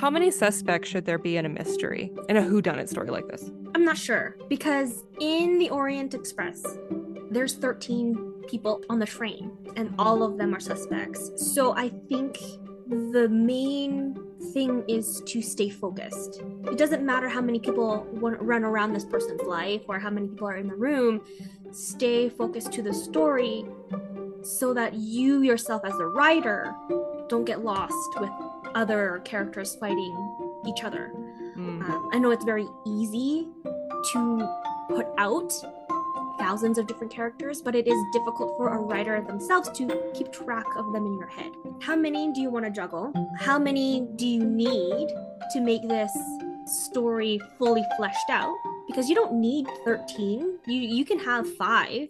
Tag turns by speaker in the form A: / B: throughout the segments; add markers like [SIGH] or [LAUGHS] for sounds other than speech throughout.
A: How many suspects should there be in a mystery, in a whodunit story like this?
B: I'm not sure because in the Orient Express, there's 13 people on the train and all of them are suspects. So I think the main thing is to stay focused. It doesn't matter how many people run around this person's life or how many people are in the room. Stay focused to the story so that you yourself as a writer don't get lost with other characters fighting each other. Mm. Um, I know it's very easy to put out thousands of different characters, but it is difficult for a writer themselves to keep track of them in your head. How many do you want to juggle? How many do you need to make this story fully fleshed out? Because you don't need 13. You you can have 5.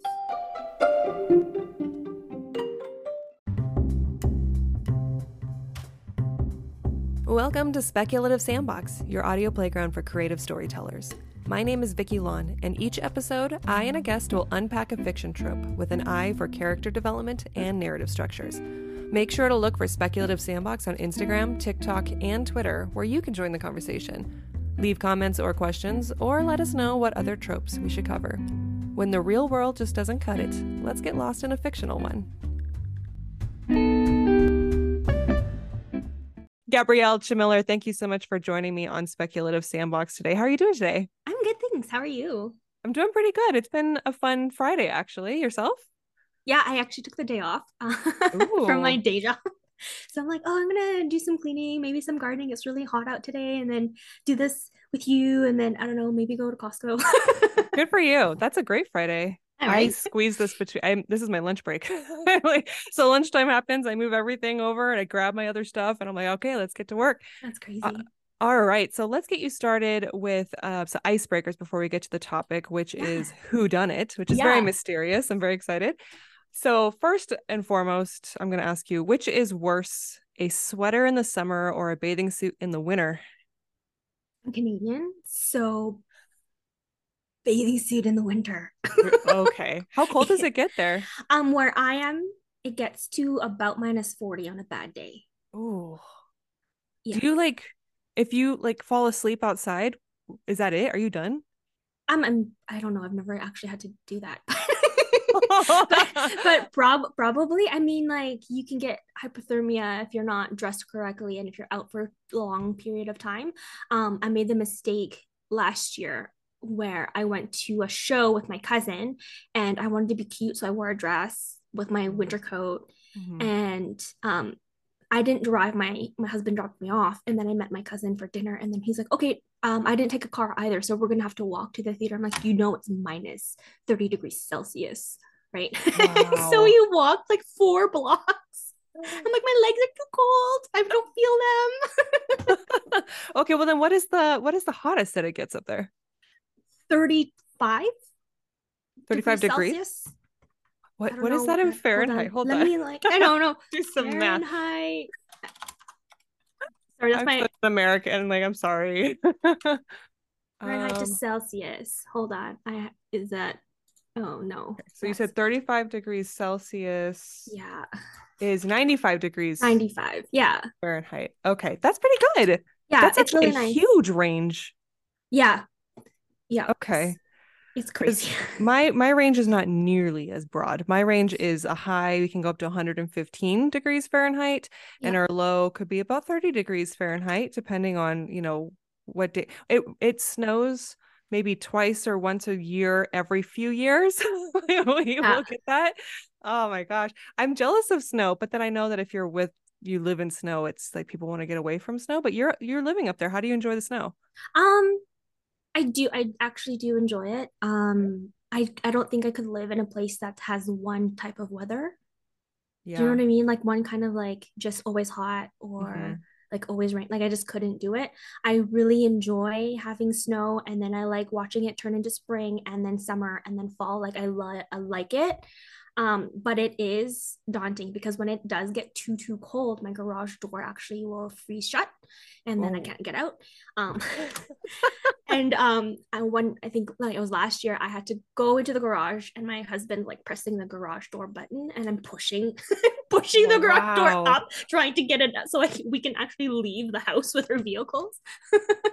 A: Welcome to Speculative Sandbox, your audio playground for creative storytellers. My name is Vicki Lawn, and each episode, I and a guest will unpack a fiction trope with an eye for character development and narrative structures. Make sure to look for Speculative Sandbox on Instagram, TikTok, and Twitter, where you can join the conversation. Leave comments or questions, or let us know what other tropes we should cover. When the real world just doesn't cut it, let's get lost in a fictional one. Gabrielle Chmilar, thank you so much for joining me on Speculative Sandbox today. How are you doing today?
B: I'm good, thanks. How are you?
A: I'm doing pretty good. It's been a fun Friday, actually. Yourself?
B: Yeah, I actually took the day off [LAUGHS] uh, from my day job. So I'm like, oh, I'm gonna do some cleaning, maybe some gardening. It's really hot out today, and then do this with you, and then I don't know, maybe go to Costco. [LAUGHS]
A: good for you. That's a great Friday. Right. I squeeze this between. I'm, this is my lunch break. [LAUGHS] like, so lunchtime happens. I move everything over and I grab my other stuff, and I'm like, okay, let's get to work.
B: That's uh, crazy. Uh,
A: all right, so let's get you started with uh, some icebreakers before we get to the topic, which yeah. is who done it, which is yeah. very mysterious. I'm very excited. So first and foremost, I'm going to ask you, which is worse, a sweater in the summer or a bathing suit in the winter?
B: I'm Canadian, so bathing suit in the winter. [LAUGHS]
A: okay. How cold does it get there? [LAUGHS]
B: Um, where I am, it gets to about minus 40 on a bad day.
A: Oh. Yeah. Do you like if you like fall asleep outside, is that it? Are you done?
B: Um, I'm I don't know. I've never actually had to do that. [LAUGHS] but, but prob- probably i mean like you can get hypothermia if you're not dressed correctly and if you're out for a long period of time um i made the mistake last year where I went to a show with my cousin and I wanted to be cute. So I wore a dress with my winter coat mm-hmm. and um, I didn't drive. My my husband dropped me off, and then I met my cousin for dinner. And then he's like, "Okay, um, I didn't take a car either, so we're gonna have to walk to the theater." I'm like, "You know, it's minus thirty degrees Celsius, right?" [LAUGHS] Wow. so we walked like four blocks. I'm like, my legs are too cold. I don't feel
A: them. [LAUGHS] [LAUGHS] okay, well then, what is the what is the hottest that it gets up there?
B: 35
A: 35 degrees, degrees? what what is that in fahrenheit? Hold on,
B: Let me like i don't know. [LAUGHS] Do some fahrenheit. Math.
A: sorry that's I'm my american like i'm sorry. [LAUGHS]
B: Fahrenheit um, to celsius. Hold on. I is that oh no.
A: So you said 35 degrees celsius
B: yeah.
A: is 95 degrees
B: 95 yeah.
A: Fahrenheit. Okay that's pretty good. Yeah that's it's really a nice. huge range.
B: Yeah yeah.
A: Okay.
B: It's, it's crazy. [LAUGHS]
A: my my range is not nearly as broad. My range is a high we can go up to 115 degrees Fahrenheit yeah. and our low could be about 30 degrees Fahrenheit depending on, you know, what day it it snows maybe twice or once a year every few years. [LAUGHS] we yeah. will get that. Oh my gosh. I'm jealous of snow, but then I know that if you're with you live in snow, it's like people want to get away from snow, but you're you're living up there. How do you enjoy the snow?
B: Um I do. I actually do enjoy it. Um, I I don't think I could live in a place that has one type of weather. Yeah. Do you know what I mean? Like one kind of like just always hot or mm-hmm. like always rain. Like I just couldn't do it. I really enjoy having snow, and then I like watching it turn into spring, and then summer, and then fall. Like I love. I like it. Um, but it is daunting because when it does get too too cold, my garage door actually will freeze shut and then I
A: Oh.
B: can't get out. Um, [LAUGHS] [LAUGHS] and um, I one I think like it was last year. I had to go into the garage, and my husband like pressing the garage door button, and I'm pushing, [LAUGHS] pushing the garage
A: Wow.
B: door up, trying to get it so I we can actually leave the house with our vehicles.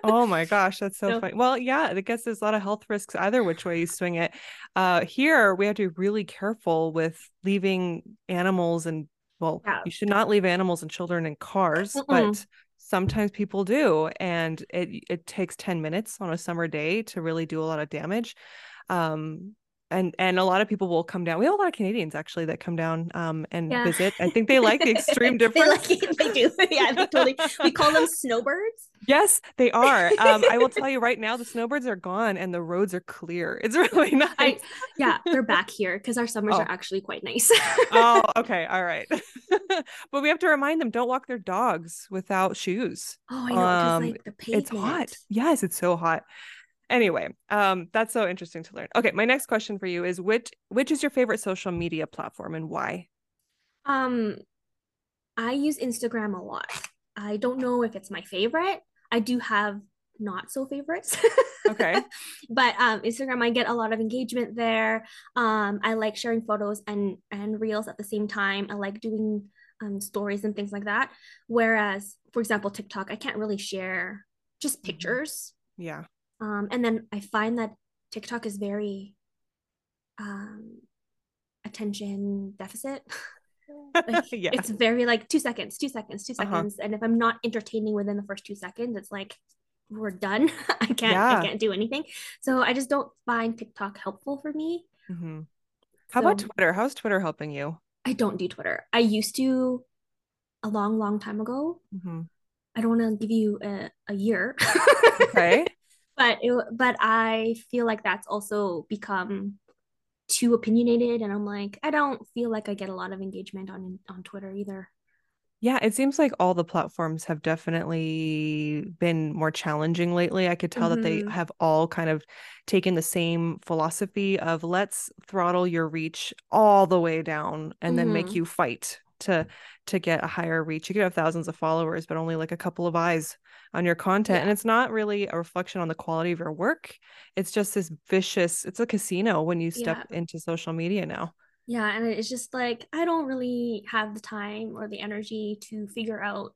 A: Oh my gosh, that's so
B: So-
A: funny. Well, yeah, I guess there's a lot of health risks either which way you swing it. Uh, here we have to be really careful with leaving animals and well,
B: Yeah.
A: you should not leave animals and children in cars,
B: Mm-mm.
A: but sometimes people do, and it it takes 10 minutes on a summer day to really do a lot of damage. Um, and and a lot of people will come down. We have a lot of Canadians actually that come down um and
B: Yeah.
A: visit. I think they like the extreme difference. [LAUGHS]
B: they like it. They do. [LAUGHS] yeah, they totally. We call them snowbirds.
A: Yes, they are. Um, I will [LAUGHS] tell you right now, the snowbirds are gone and the roads are clear. It's really nice.
B: I, yeah, they're back here because our summers
A: Oh.
B: are actually quite nice.
A: oh, okay, all right. but we have to remind them don't walk their dogs without shoes.
B: Oh, I know,
A: Um,
B: like the pavement.
A: It's hot. Yes, it's so hot. Anyway, um, that's so interesting to learn. Okay, my next question for you is which which is your favorite social media platform and why?
B: Um, I use Instagram a lot. I don't know if it's my favorite. I do have not so favorites.
A: Okay. [LAUGHS]
B: but um Instagram I get a lot of engagement there. Um I like sharing photos and and reels at the same time. I like doing um stories and things like that. Whereas for example TikTok I can't really share just pictures.
A: Yeah.
B: Um and then I find that TikTok is very um attention deficit. [LAUGHS] Like, [LAUGHS]
A: yeah.
B: It's very like two seconds, two seconds, two
A: Uh-huh.
B: seconds. And if I'm not entertaining within the first two seconds, it's like we're done. [LAUGHS] I can't
A: Yeah.
B: I can't do anything. So I just don't find TikTok helpful for me.
A: Mhm. How about Twitter? How's Twitter helping you?
B: I don't do Twitter. I used to a long, long time ago.
A: Mhm.
B: I don't want to give you a, a year.
A: Okay.
B: But it, but I feel like that's also become too opinionated and I'm like I don't feel like I get a lot of engagement on on Twitter either.
A: Yeah, it seems like all the platforms have definitely been more challenging lately. I could tell that they
B: Mhm.
A: have all kind of taken the same philosophy of let's throttle your reach all the way down and then make
B: Mhm.
A: you fight to to get a higher reach. You could have thousands of followers, but only like a couple of eyes on your content. And it's not really a reflection on the quality of your work. It's just this vicious, it's a casino when you step into social media now.
B: Yeah, and it's just like I don't really have the time or the energy to figure out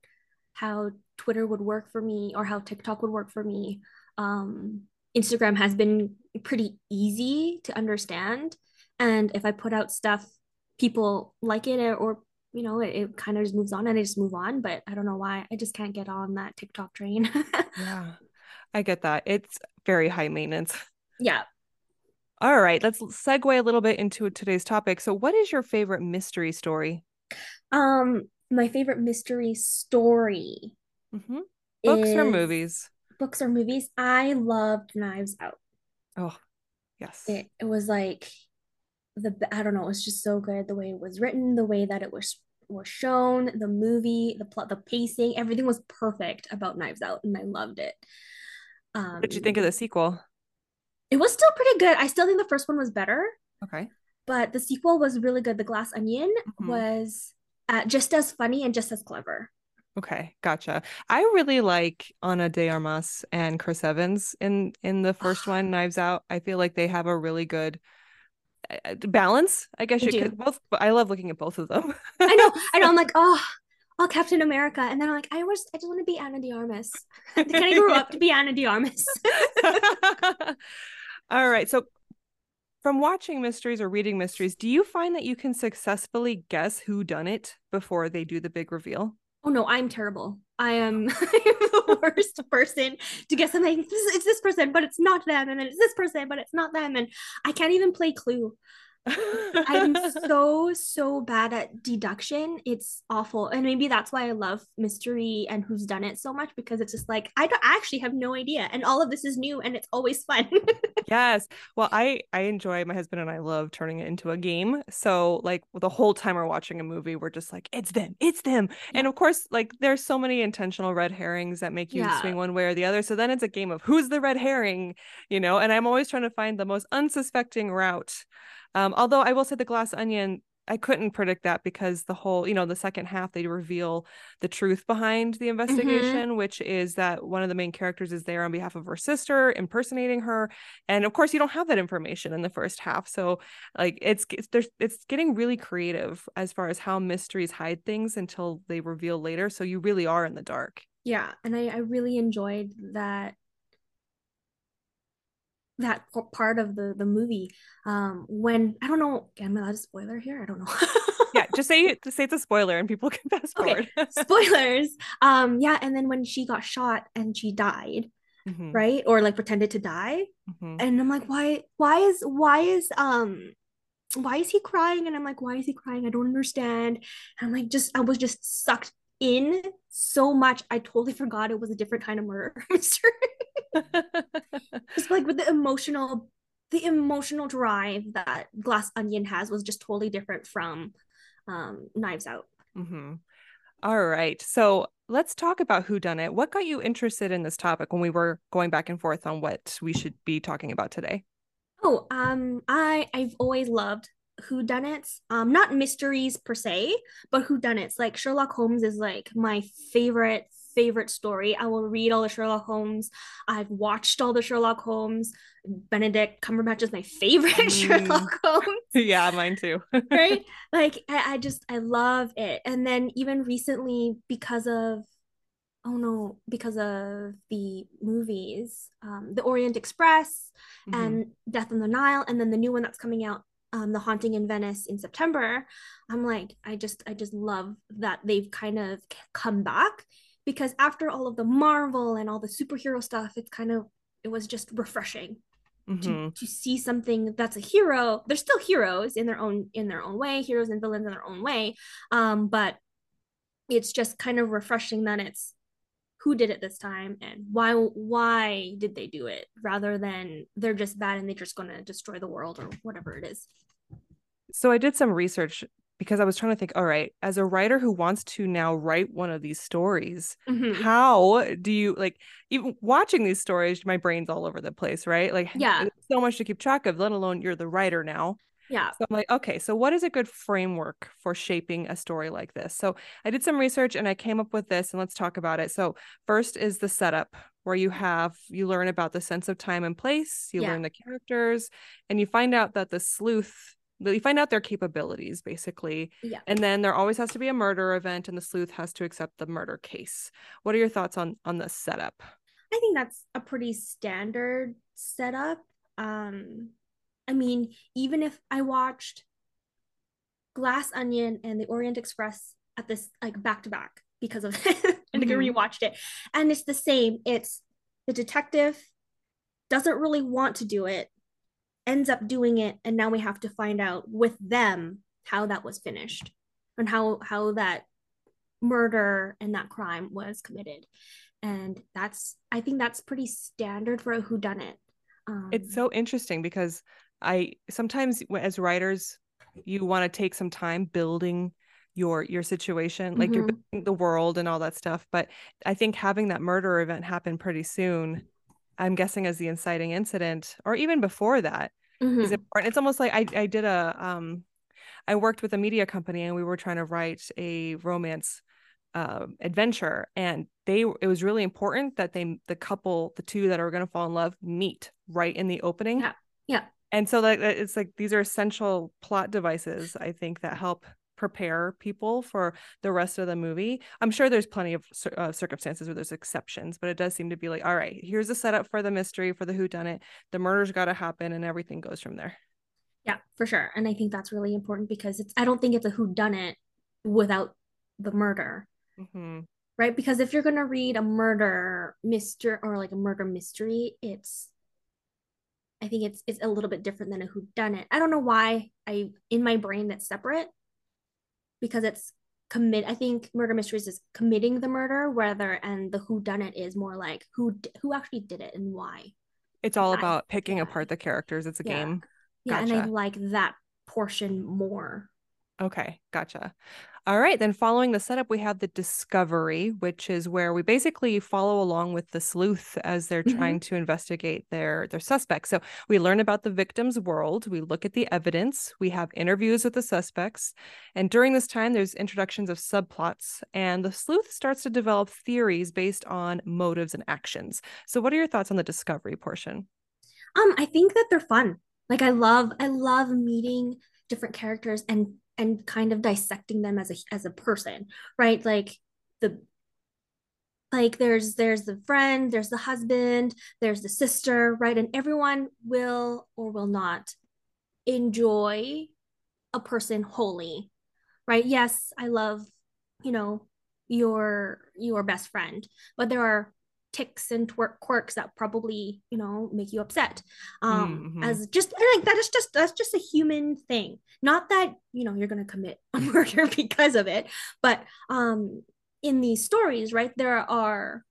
B: how Twitter would work for me or how TikTok would work for me. Um, Instagram has been pretty easy to understand, and if I put out stuff, people like it or, or you know, it, it kind of just moves on and I just move on. But I don't know why I just can't get on that TikTok train. [LAUGHS]
A: Yeah. I get that. It's very high maintenance.
B: Yeah.
A: All right, let's segue a little bit into today's topic. So, what is your favorite mystery story?
B: Um, my favorite mystery story
A: Mm-hmm. Books or movies?
B: Books or movies. I loved Knives Out.
A: Oh, yes.
B: it, it was like the I don't know, it was just so good the way it was written, the way that it was was shown, the movie, the plot, the pacing, everything was perfect about Knives Out, and I loved it. Um,
A: What did you think of the sequel?
B: It was still pretty good. I still think the first one was better,
A: Okay.
B: but the sequel was really good. The Glass Onion
A: Mhm.
B: was uh, just as funny and just as clever.
A: Okay, gotcha. I really like Ana de Armas and Chris Evans in in the first one, Knives Out. I feel like they have a really good Uh, balance. I guess you could both. I love looking at both of them.
B: I know, [LAUGHS] I know. I'm like, oh, oh, Captain America, and then I'm like, I was, I just want to be Ana de Armas. Can I grow up to be Ana de Armas? [LAUGHS]
A: All right. So, from watching mysteries or reading mysteries, do you find that you can successfully guess who done it before they do the big reveal?
B: Oh no, I'm terrible. [LAUGHS] I am the worst person to guess something. It's this person, but it's not them, and then it's this person, but it's not them, and I can't even play Clue. I'm [LAUGHS] so so bad at deduction. It's awful, and maybe that's why I love mystery and who's done it so much because it's just like I don't I actually have no idea, and all of this is new, and it's always fun. [LAUGHS]
A: Yes. Well, I I enjoy my husband and I love turning it into a game. So like the whole time we're watching a movie, we're just like, it's them, it's them. And of course, like there's so many intentional red herrings that make you
B: Yeah.
A: swing one way or the other. So then it's a game of who's the red herring, you know, and I'm always trying to find the most unsuspecting route. Um, although I will say the glass onion, I couldn't predict that because the whole, you know, the second half they reveal the truth behind the
B: Mm-hmm.
A: investigation, which is that one of the main characters is there on behalf of her sister, impersonating her, and of course you don't have that information in the first half. So like it's it's there's it's getting really creative as far as how mysteries hide things until they reveal later. So you really are in the dark.
B: Yeah, and I, I really enjoyed that that part of the the movie. Um, when I don't know, am I allowed to spoiler here? I don't know. [LAUGHS]
A: Yeah, just say say it's a spoiler and people can [LAUGHS] fast
B: Okay.
A: forward. [LAUGHS]
B: Spoilers. Um, yeah, and then when she got shot and she died,
A: Mhm,
B: right? Or like pretended to die.
A: mhm.
B: And I'm like, why why is why is um why is he crying? And I'm like, why is he crying? I don't understand. And I'm like, just I was just sucked in so much. I totally forgot it was a different kind of murder [LAUGHS] mystery. [LAUGHS] Just like with the emotional the emotional drive that Glass Onion has was just totally different from um Knives Out.
A: hmm All right. So let's talk about who done it. What got you interested in this topic when we were going back and forth on what we should be talking about today?
B: Oh, um, I I've always loved whodunits. Um, not mysteries per se, but whodunits. Like Sherlock Holmes is like my favorite favorite story. I will read all the Sherlock Holmes. I've watched all the Sherlock Holmes. Benedict Cumberbatch is my favorite [LAUGHS]
A: Mm.
B: Sherlock Holmes. [LAUGHS]
A: yeah, mine too. [LAUGHS]
B: right? Like I, I just I love it. And then even recently because of oh no, because of the movies, um, The Orient Express
A: Mhm.
B: and Death on the Nile, and then the new one that's coming out, um, The Haunting in Venice in September. I'm like, I just I just love that they've kind of come back because after all of the Marvel and all the superhero stuff, it's kind of it was just refreshing to,
A: Mhm.
B: to see something that's a hero they're still heroes in their own in their own way heroes and villains in their own way um but it's just kind of refreshing that it's who did it this time and why why did they do it rather than they're just bad and they're just going to destroy the world or whatever it is
A: So I did some research because I was trying to think, all right, as a writer who wants to now write one of these stories,
B: Mhm.
A: how do you like even watching these stories, my brain's all over the place, right? Like
B: Yeah.
A: so much to keep track of, let alone you're the writer now.
B: Yeah
A: So I'm like, okay, so what is a good framework for shaping a story like this? So I did some research and I came up with this and let's talk about it. So first is the setup where you have you learn about the sense of time and place, you
B: Yeah.
A: learn the characters, and you find out that the sleuth you find out their capabilities basically.
B: yeah
A: And then there always has to be a murder event and the sleuth has to accept the murder case. What are your thoughts on on the setup?
B: I think that's a pretty standard setup. Um, I mean, even if I watched Glass Onion and The Orient Express at this like back to back because of [LAUGHS] and I
A: Mhm.
B: rewatched it, and it's the same. It's the detective doesn't really want to do it, ends up doing it, and now we have to find out with them how that was finished and how how that murder and that crime was committed and that's i think that's pretty standard for a whodunit um
A: It's so interesting because I sometimes as writers you want to take some time building your your situation like you're
B: Mhm.
A: building the world and all that stuff but I think having that murder event happen pretty soon I'm guessing as the inciting incident or even before that
B: mhm.
A: is important it's almost like I I did a um I worked with a media company and we were trying to write a romance uh, adventure and they it was really important that they the couple the two that are going to fall in love meet right in the opening
B: Yeah. Yeah.
A: And so like it's like these are essential plot devices i think that help prepare people for the rest of the movie. I'm sure there's plenty of uh, circumstances where there's exceptions but it does seem to be like all right here's the setup for the mystery for the who done it the murder's got to happen and everything goes from there.
B: Yeah for sure. And i think that's really important because it's i don't think it's a who done it without the murder.
A: Hmm
B: right? Because if you're going to read a murder mystery or like a murder mystery it's i think it's it's a little bit different than a whodunit. I don't know why i in my brain that's separate. Because it's commit i think murder mysteries is committing the murder rather and the whodunit is more like who who actually did it and why.
A: It's all
B: I-
A: about picking
B: yeah.
A: apart the characters. It's a
B: Yeah.
A: game.
B: Yeah and i like that portion more.
A: Okay, gotcha. All right, then following the setup, we have the discovery, which is where we basically follow along with the sleuth as they're
B: Mhm.
A: trying to investigate their their suspects. So we learn about the victim's world, we look at the evidence, we have interviews with the suspects, and during this time, there's introductions of subplots, and the sleuth starts to develop theories based on motives and actions. So, what are your thoughts on the discovery portion?
B: Um, I think that they're fun. Like I love I love meeting different characters and and kind of dissecting them as a as a person, right? Like the like there's there's the friend, there's the husband, there's the sister, right? And everyone will or will not enjoy a person wholly, right? Yes, I love, you know, your your best friend, but there are ticks and twerk quirks that probably you know make you upset. Um
A: Mhm.
B: as just like that is just that's just a human thing. Not that you know you're going to commit a [LAUGHS] murder because of it but um in these stories right there are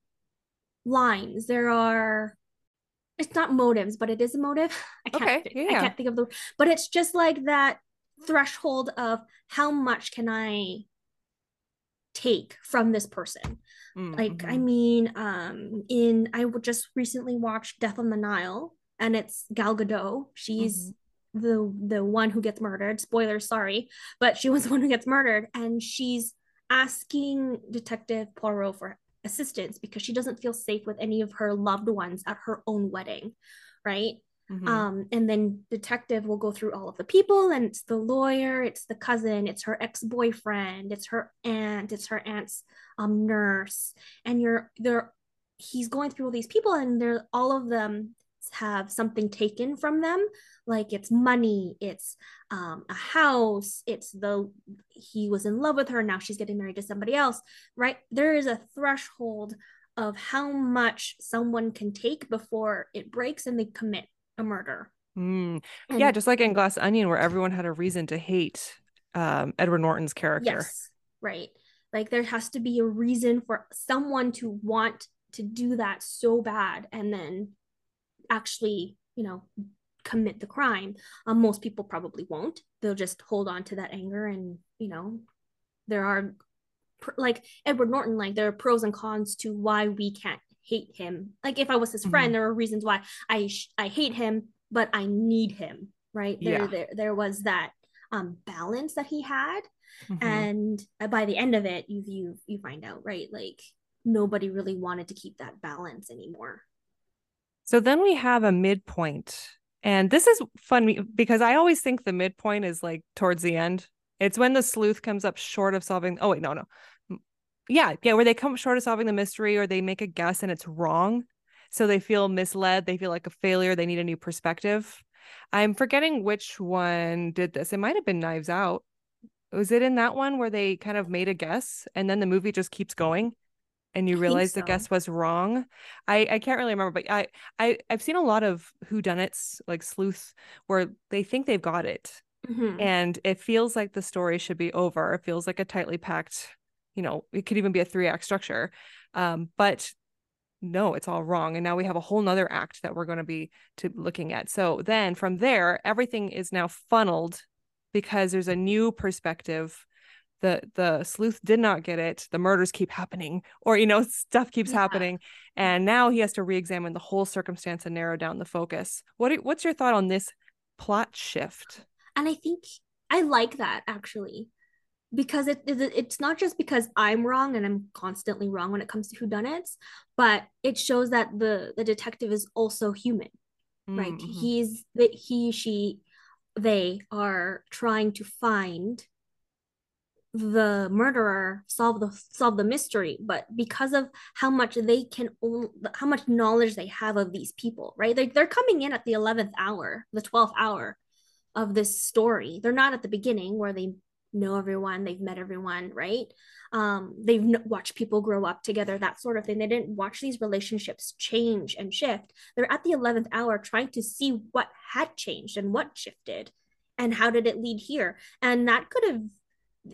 B: lines there are it's not motives but it is a motive. [LAUGHS] I can't
A: Okay,
B: think, i can't think of the but it's just like that threshold of how much can i take from this person. Like i
A: Mhm.
B: mean um in i just recently watched death on the nile and it's gal gadot. She's the the one who gets murdered. Spoilers sorry. But she was the one who gets murdered and she's asking detective poirot for assistance because she doesn't feel safe with any of her loved ones at her own wedding right
A: Mhm.
B: um, and then detective will go through all of the people, and it's the lawyer, it's the cousin, it's her ex-boyfriend, it's her aunt, it's her aunt's um, nurse, and you're there. He's going through all these people, and they're all of them have something taken from them, like it's money, it's um, a house, it's the he was in love with her, now she's getting married to somebody else, right? There is a threshold of how much someone can take before it breaks and they commit a murder.
A: Mm.
B: And
A: yeah, just like in Glass Onion, where everyone had a reason to hate um, Edward Norton's character.
B: yes, right. Like there has to be a reason for someone to want to do that so bad and then actually, you know, commit the crime. Um, most people probably won't. They'll just hold on to that anger and, you know, there are like Edward Norton, like there are pros and cons to why we can't hate him. Like if I was his friend,
A: Mhm.
B: there are reasons why I sh- I hate him, but I need him. Right there,
A: Yeah.
B: there there was that um balance that he had,
A: Mhm.
B: and uh, by the end of it, you you you find out right like nobody really wanted to keep that balance anymore.
A: So then we have a midpoint. And this is fun because I always think the midpoint is like towards the end. It's when the sleuth comes up short of solving. Oh, wait, no, no. Yeah, yeah, where they come short of solving the mystery or they make a guess and it's wrong. So they feel misled. They feel like a failure. They need a new perspective. I'm forgetting which one did this. It might have been Knives Out. Was it in that one where they kind of made a guess and then the movie just keeps going? and you realize the guess was wrong. I I can't really remember, but I I I've seen a lot of whodunits like sleuth where they think they've got it,
B: Mhm.
A: and it feels like the story should be over. It feels like a tightly packed, you know, it could even be a three act structure, um, but no, it's all wrong. And now we have a whole nother act that we're going to be to looking at. So then from there, everything is now funneled because there's a new perspective the the sleuth did not get it the murders keep happening or you know [LAUGHS] stuff keeps
B: Yeah.
A: happening and now he has to re-examine the whole circumstance and narrow down the focus what what's your thought on this plot shift
B: and I think I like that actually because it, it it's not just because I'm wrong and I'm constantly wrong when it comes to whodunits, but it shows that the the detective is also human, right?
A: Mhm.
B: He's that he she they are trying to find the murderer solve the solve the mystery but because of how much they can how much knowledge they have of these people right they, they're coming in at the 11th hour the 12th hour of this story they're not at the beginning where they know everyone they've met everyone right? Um they've watched people grow up together that sort of thing. They didn't watch these relationships change and shift. They're at the 11th hour trying to see what had changed and what shifted and how did it lead here? And that could have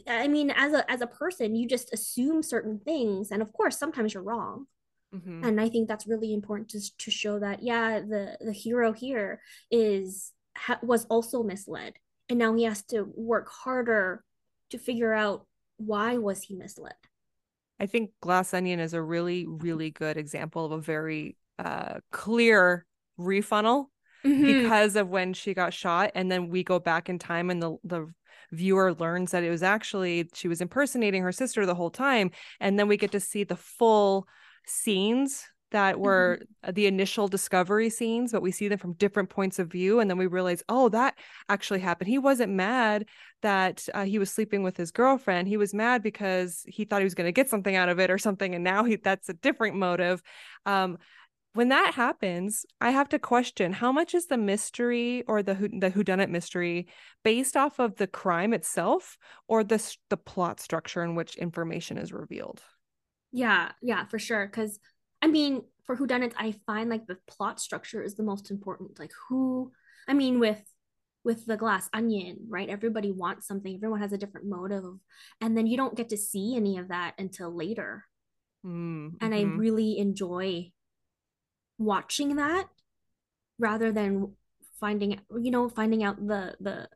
B: I mean, as a as a person, you just assume certain things, and of course, sometimes you're wrong.
A: Mhm.
B: And I think that's really important to to show that yeah, the the hero here is ha, was also misled, and now he has to work harder to figure out why was he misled?
A: I think Glass Onion is a really, really good example of a very uh, clear refunnel
B: Mhm.
A: because of when she got shot. And then we go back in time and the, the viewer learns that it was actually she was impersonating her sister the whole time. And then we get to see the full scenes that were the initial discovery scenes, but we see them from different points of view. And then we realize, oh, that actually happened. He wasn't mad that uh, he was sleeping with his girlfriend. He was mad because he thought he was going to get something out of it or something. And now he that's a different motive. Um, when that happens, I have to question how much is the mystery or the who, the whodunit mystery based off of the crime itself or the the plot structure in which information is revealed.
B: Yeah, yeah, for sure. Because I mean, for whodunits, I find like the plot structure is the most important. Like who, I mean, with with the glass onion, right? Everybody wants something. Everyone has a different motive, and then you don't get to see any of that until later.
A: Mm,
B: And I
A: mhm.
B: really enjoy watching that rather than finding, you know, finding out the the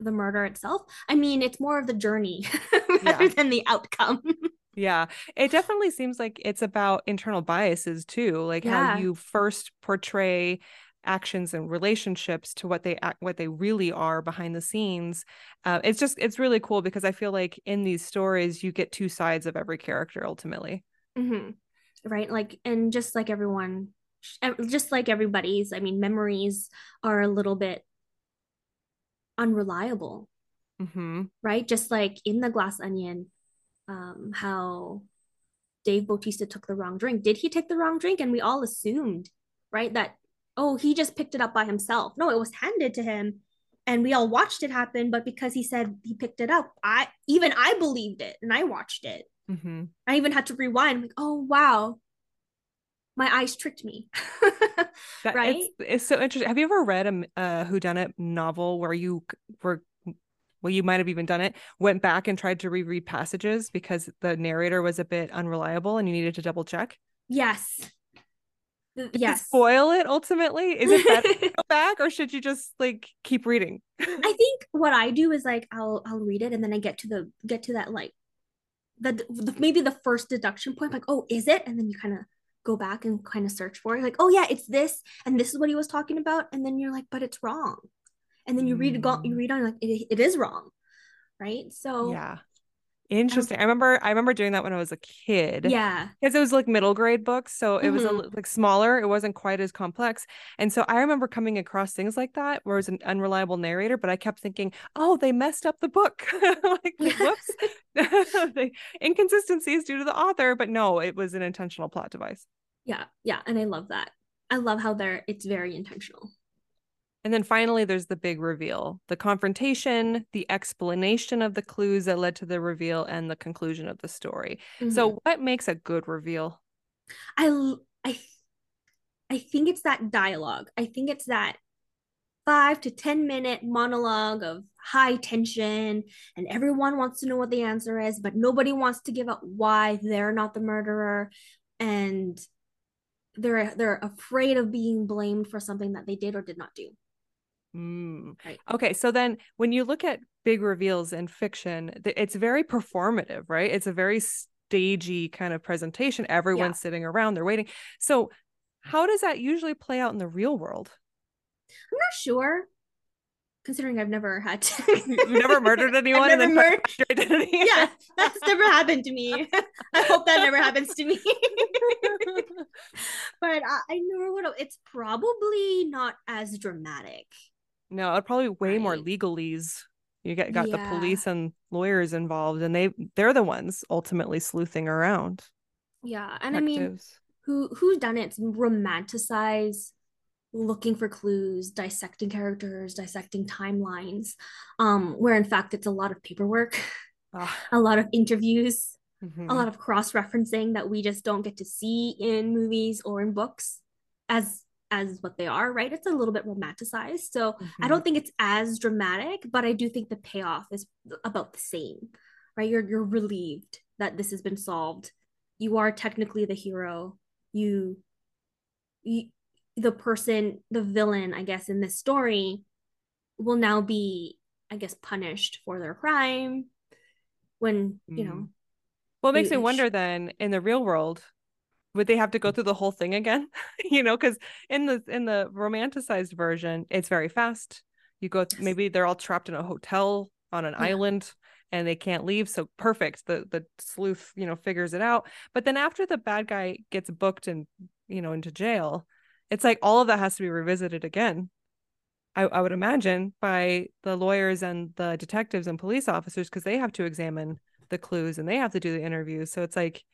B: the murder itself. I mean, it's more of the journey [LAUGHS] rather
A: Yeah.
B: than the outcome. [LAUGHS]
A: Yeah, it definitely seems like it's about internal biases too, like how you first portray actions and relationships to what they act what they really are behind the scenes. Uh, it's just it's really cool because I feel like in these stories you get two sides of every character ultimately.
B: hmm Right. Like, and just like everyone, just like everybody's, I mean, memories are a little bit unreliable,
A: hmm
B: right? Just like in the glass onion, um, how Dave Bautista took the wrong drink. Did he take the wrong drink? And we all assumed, right, that, oh, he just picked it up by himself. No, it was handed to him. And we all watched it happen, but because he said he picked it up, I even I believed it and I watched it.
A: hmm
B: I even had to rewind, like, oh wow, my eyes tricked me. [LAUGHS]
A: That
B: right?
A: it's it's so interesting. Have you ever read a whodunit novel where you were well, you might have even done it, went back and tried to reread passages because the narrator was a bit unreliable and you needed to double check?
B: Yes.
A: It
B: Yes.
A: spoil it ultimately? Is it better to [LAUGHS] go back or should you just like keep reading?
B: I think what I do is like I'll I'll read it and then I get to the get to that like the, the maybe the first deduction point like oh is it and then you kind of go back and kind of search for it like oh yeah it's this and this is what he was talking about and then you're like but it's wrong and then you read you
A: Mm.
B: read on like it, it is wrong right so
A: Yeah. Interesting. I remember I remember doing that when I was a kid.
B: yeah
A: because it was like middle grade books so it was a
B: Mhm.
A: like smaller it wasn't quite as complex and so i remember coming across things like that where it was an unreliable narrator but i kept thinking oh they messed up the book [LAUGHS] like, [LAUGHS] whoops [LAUGHS] inconsistencies due to the author but no it was an intentional plot device
B: yeah yeah and I love that I love how they're it's very intentional
A: and then finally there's the big reveal the confrontation the explanation of the clues that led to the reveal and the conclusion of the story
B: Mhm.
A: so what makes a good reveal
B: I, I, I think it's that dialogue. I think it's that five to ten minute monologue of high tension, and everyone wants to know what the answer is, but nobody wants to give up why they're not the murderer, and they're they're afraid of being blamed for something that they did or did not do.
A: Mm.
B: Right.
A: Okay, so then when you look at big reveals in fiction, it's very performative, right? It's a very stagey kind of presentation. Everyone's sitting around, they're waiting. So, how does that usually play out in the real world?
B: I'm not sure, considering I've never had to. [LAUGHS]
A: You've never murdered [LAUGHS] anyone and
B: never
A: then
B: murdered. [LAUGHS] Yeah, that's never happened to me. I hope that never happens to me. but I, I know what it's probably not as dramatic.
A: No, it'd probably way more legalese. You get got the police and lawyers involved, and they they're the ones ultimately sleuthing around.
B: Yeah, and I mean, who who's done it? Romanticize looking for clues, dissecting characters, dissecting timelines, um, where in fact it's a lot of paperwork,
A: Ah, [LAUGHS]
B: a lot of interviews,
A: mhm.
B: a lot of cross-referencing that we just don't get to see in movies or in books as as what they are, right? It's a little bit romanticized. So I
A: Mhm.
B: don't think it's as dramatic, but I do think the payoff is about the same, right? You're you're relieved that this has been solved. You are technically the hero. You, you the person, the villain, I guess, in this story will now be, I guess, punished for their crime, when you know
A: Well, it makes me wonder then in the real world, would they have to go mm. through the whole thing again? [LAUGHS] you know, because in the in the romanticized version, it's very fast. You go maybe they're all trapped in a hotel on an
B: Yeah.
A: island and they can't leave. So perfect. The the sleuth, you know, figures it out. But then after the bad guy gets booked and you know into jail, it's like all of that has to be revisited again. I, I would imagine by the lawyers and the detectives and police officers because they have to examine the clues and they have to do the interviews. So it's like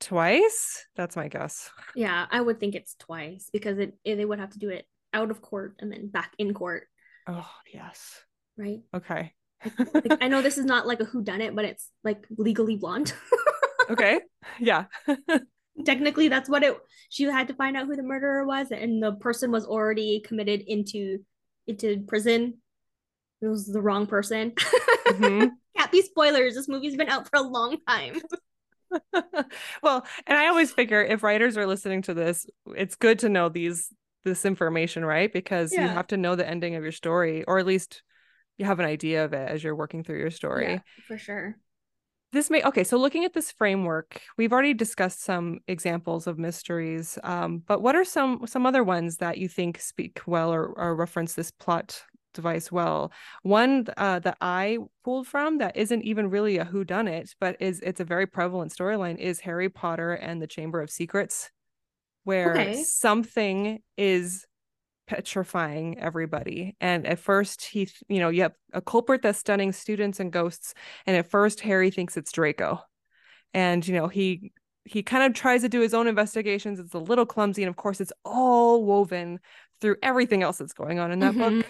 A: twice. That's my guess. [LAUGHS]
B: yeah i would think it's twice because it, it they would have to do it out of court and then back in court
A: Oh yes.
B: right
A: Okay.
B: like, i know this is not like a who done it but it's like legally blonde [LAUGHS]
A: okay. Yeah. [LAUGHS]
B: technically that's what it she had to find out who the murderer was and the person was already committed into into prison it was the wrong person
A: Mhm.
B: can't be spoilers this movie's been out for a long time
A: well, and I always figure if writers are listening to this, it's good to know these this information, right? Because you have to know the ending of your story, or at least you have an idea of it as you're working through your story.
B: yeah, for sure
A: this may okay so looking at this framework we've already discussed some examples of mysteries um, but what are some some other ones that you think speak well or, or reference this plot device well. One uh, that i pulled from that isn't even really a who done it but is it's a very prevalent storyline is harry potter and the chamber of secrets where
B: Okay.
A: something is petrifying everybody. And at first he you know you have a culprit that's stunning students and ghosts and at first harry thinks it's draco. And you know he he kind of tries to do his own investigations. It's a little clumsy and of course it's all woven through everything else that's going on in that
B: Mhm.
A: book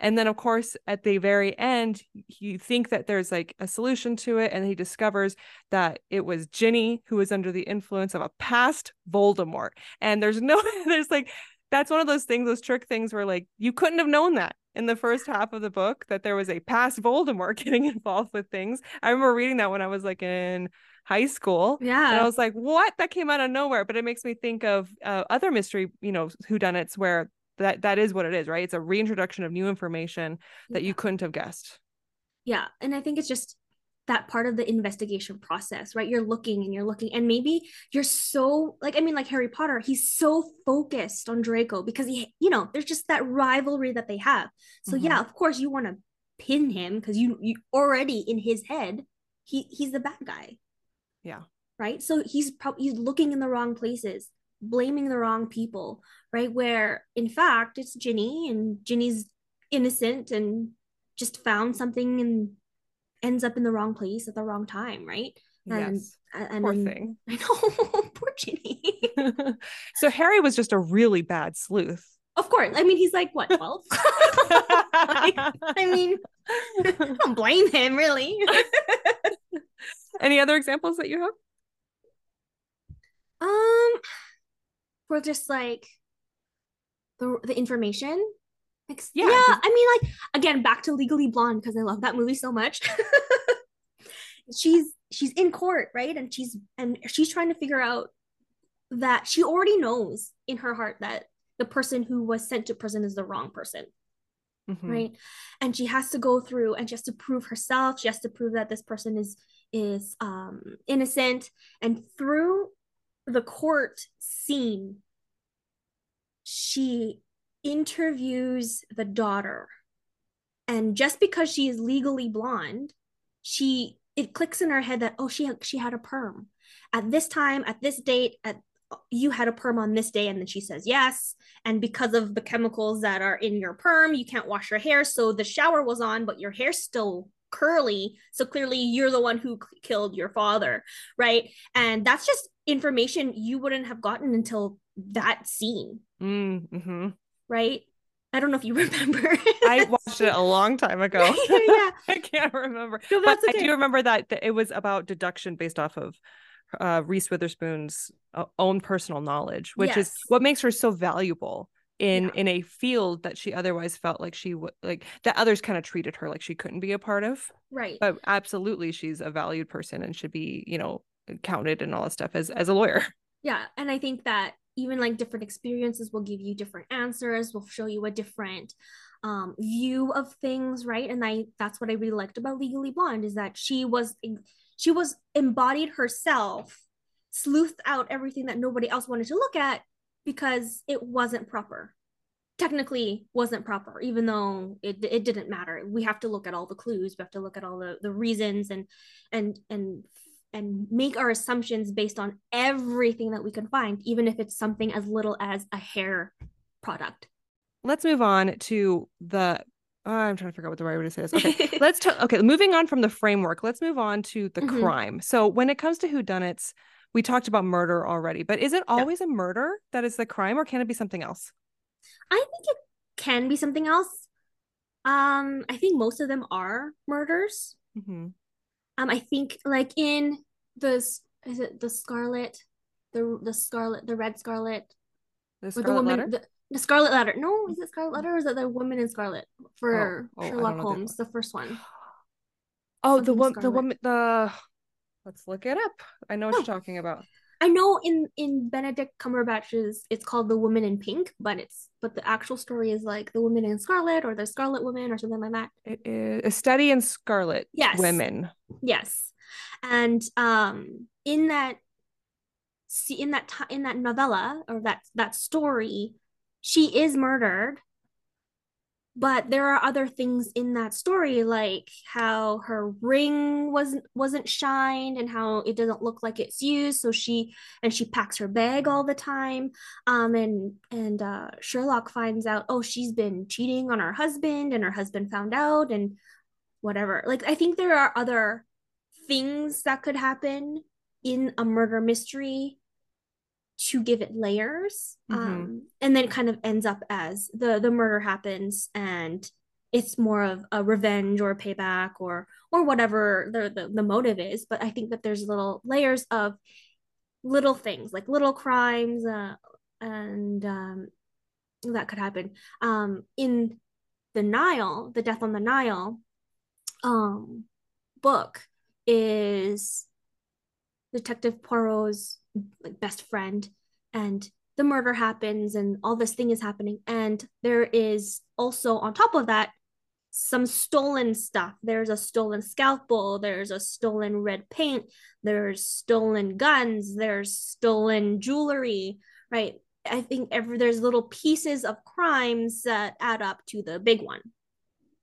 A: and then of course at the very end you think that there's like a solution to it and he discovers that it was ginny who was under the influence of a past voldemort and there's no [LAUGHS] there's like that's one of those things those trick things where like you couldn't have known that in the first half of the book that there was a past voldemort [LAUGHS] getting involved with things i remember reading that when i was like in high school Yeah. and I was like, what? That came out of nowhere. But it makes me think of uh, other mystery, you know, whodunits where that that is what it is, right? It's a reintroduction of new information that you couldn't have guessed.
B: yeah and i think it's just that part of the investigation process right you're looking and you're looking and maybe you're so like i mean like harry potter he's so focused on draco because he you know there's just that rivalry that they have so
A: Mhm.
B: yeah of course you want to pin him because you you already in his head he he's the bad guy
A: Yeah.
B: right so he's probably he's looking in the wrong places blaming the wrong people right where in fact it's ginny and ginny's innocent and just found something and ends up in the wrong place at the wrong time right and
A: yes.
B: and
A: Poor
B: then-
A: thing. [LAUGHS]
B: i know [LAUGHS] poor ginny [LAUGHS]
A: so Harry was just a really bad sleuth.
B: of course i mean he's like what 12 i mean i don't blame him really
A: Any other examples that you have?
B: Um, for just like the the information. Ex-
A: Yeah,
B: yeah. I mean, like again, back to Legally Blonde because I love that movie so much. [LAUGHS] she's she's in court, right? And she's and she's trying to figure out that she already knows in her heart that the person who was sent to prison is the wrong person
A: Mhm.
B: right and she has to go through and she has to prove herself she has to prove that this person is is um innocent and through the court scene she interviews the daughter. And just because she is legally blonde she it clicks in her head that oh she she had a perm. At this time at this date at you had a perm on this day. And then she says yes. And because of the chemicals that are in your perm you can't wash your hair. So the shower was on but your hair's still curly. So clearly you're the one who killed your father right? And that's just information you wouldn't have gotten until that scene
A: Mm, mhm.
B: right i don't know if you [LAUGHS] remember
A: I watched it a long time ago. [LAUGHS]
B: yeah [LAUGHS]
A: I can't remember.
B: No,
A: but
B: that's
A: I do remember that, that it was about deduction based off of uh, Reese Witherspoon's uh, own personal knowledge, which is what makes her so valuable in
B: Yeah.
A: in a field that she otherwise felt like she would like that others kind of treated her like she couldn't be a part of.
B: right
A: But absolutely, she's a valued person and should be you know counted and all that stuff as as a lawyer. [LAUGHS]
B: yeah and i think that even like different experiences will give you different answers will show you a different um view of things right? And i that's what i really liked about legally blonde is that she was she was embodied herself sleuthed out everything that nobody else wanted to look at because it wasn't proper. Technically wasn't proper even though it, it didn't matter. We have to look at all the clues we have to look at all the, the reasons and and and and make our assumptions based on everything that we can find even if it's something as little as a hair product
A: let's move on to the oh, I'm trying to figure out what the right way to say this. Okay, [LAUGHS] let's talk. Okay, moving on from the framework, let's move on to the mm-hmm. crime. So, when it comes to whodunits, we talked about murder already, but is it always yeah. a murder that is the crime, or can it be something else?
B: I think it can be something else. Um, I think most of them are murders. Mm-hmm. Um, I think like in the is it the Scarlet, the the Scarlet, the Red Scarlet,
A: the Scarlet the woman, Letter?
B: The, the Scarlet Letter. No, is it Scarlet Letter or is it the Woman in Scarlet for oh, oh, Sherlock Holmes, the first one?
A: Oh, Something the one, the woman, the. Let's look it up. I know what oh. you're talking about.
B: I know in in Benedict Cumberbatch's it's called The Woman in Pink, but it's but the actual story is like The Woman in Scarlet or The Scarlet Woman or something like that.
A: It is a study in Scarlet yes. women.
B: Yes. And um in that see in that time in that novella or that that story, she is murdered but there are other things in that story like how her ring wasn't wasn't shined and how it doesn't look like it's used. So she and she packs her bag all the time. Um and and uh Sherlock finds out oh she's been cheating on her husband and her husband found out and whatever. Like I think there are other things that could happen in a murder mystery to give it layers mm-hmm. um, and then it kind of ends up as the the murder happens and it's more of a revenge or a payback or or whatever the, the the motive is but i think that there's little layers of little things like little crimes uh, and um, that could happen um, in the nile the death on the nile um, book is detective poirot's like best friend and the murder happens and all this thing is happening and there is also on top of that some stolen stuff. There's a stolen scalpel there's a stolen red paint there's stolen guns there's stolen jewelry right? I think every there's little pieces of crimes that add up to the big one.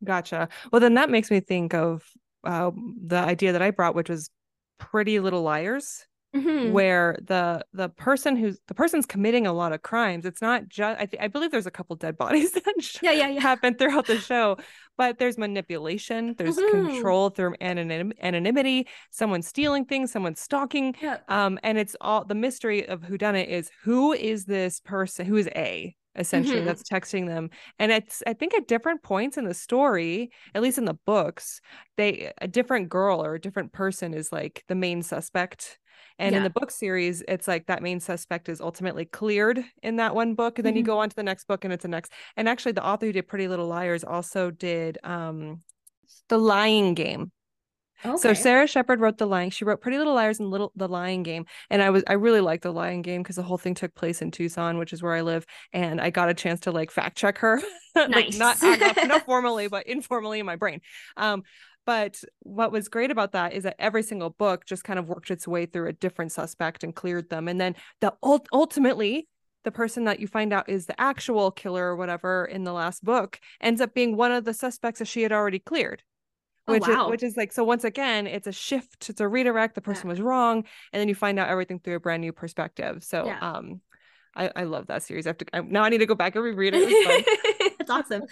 A: Gotcha. Well then that makes me think of uh, the idea that i brought which was pretty little liars mm-hmm. where the the person who's the person's committing a lot of crimes it's not just I, th- I believe there's a couple dead bodies [LAUGHS] that
B: yeah, yeah, yeah.
A: happen throughout the show but there's manipulation there's mm-hmm. control through anonym- anonymity someone stealing things someone stalking yeah. um and it's all the mystery of who done it is who is this person who is a essentially mm-hmm. that's texting them and it's i think at different points in the story at least in the books they a different girl or a different person is like the main suspect and yeah. in the book series, it's like that main suspect is ultimately cleared in that one book. And then mm-hmm. you go on to the next book and it's a next. And actually, the author who did Pretty Little Liars also did um The Lying Game. Okay. So Sara Shepard wrote The Lying. She wrote Pretty Little Liars and Little The Lying Game, and I was I really liked The Lying Game because the whole thing took place in Tucson, which is where I live, and I got a chance to like fact check her, [LAUGHS] like not, not not [LAUGHS] formally but informally in my brain. Um, but what was great about that is that every single book just kind of worked its way through a different suspect and cleared them. And then the ult- ultimately the person that you find out is the actual killer or whatever in the last book ends up being one of the suspects that she had already cleared. Oh, which oh, wow. is which is like so once again it's a shift it's a redirect the person yeah. was wrong and then you find out everything through a brand new perspective so yeah. um I, I love that series I have to I, now I need to go back and reread it,
B: it it's [LAUGHS] awesome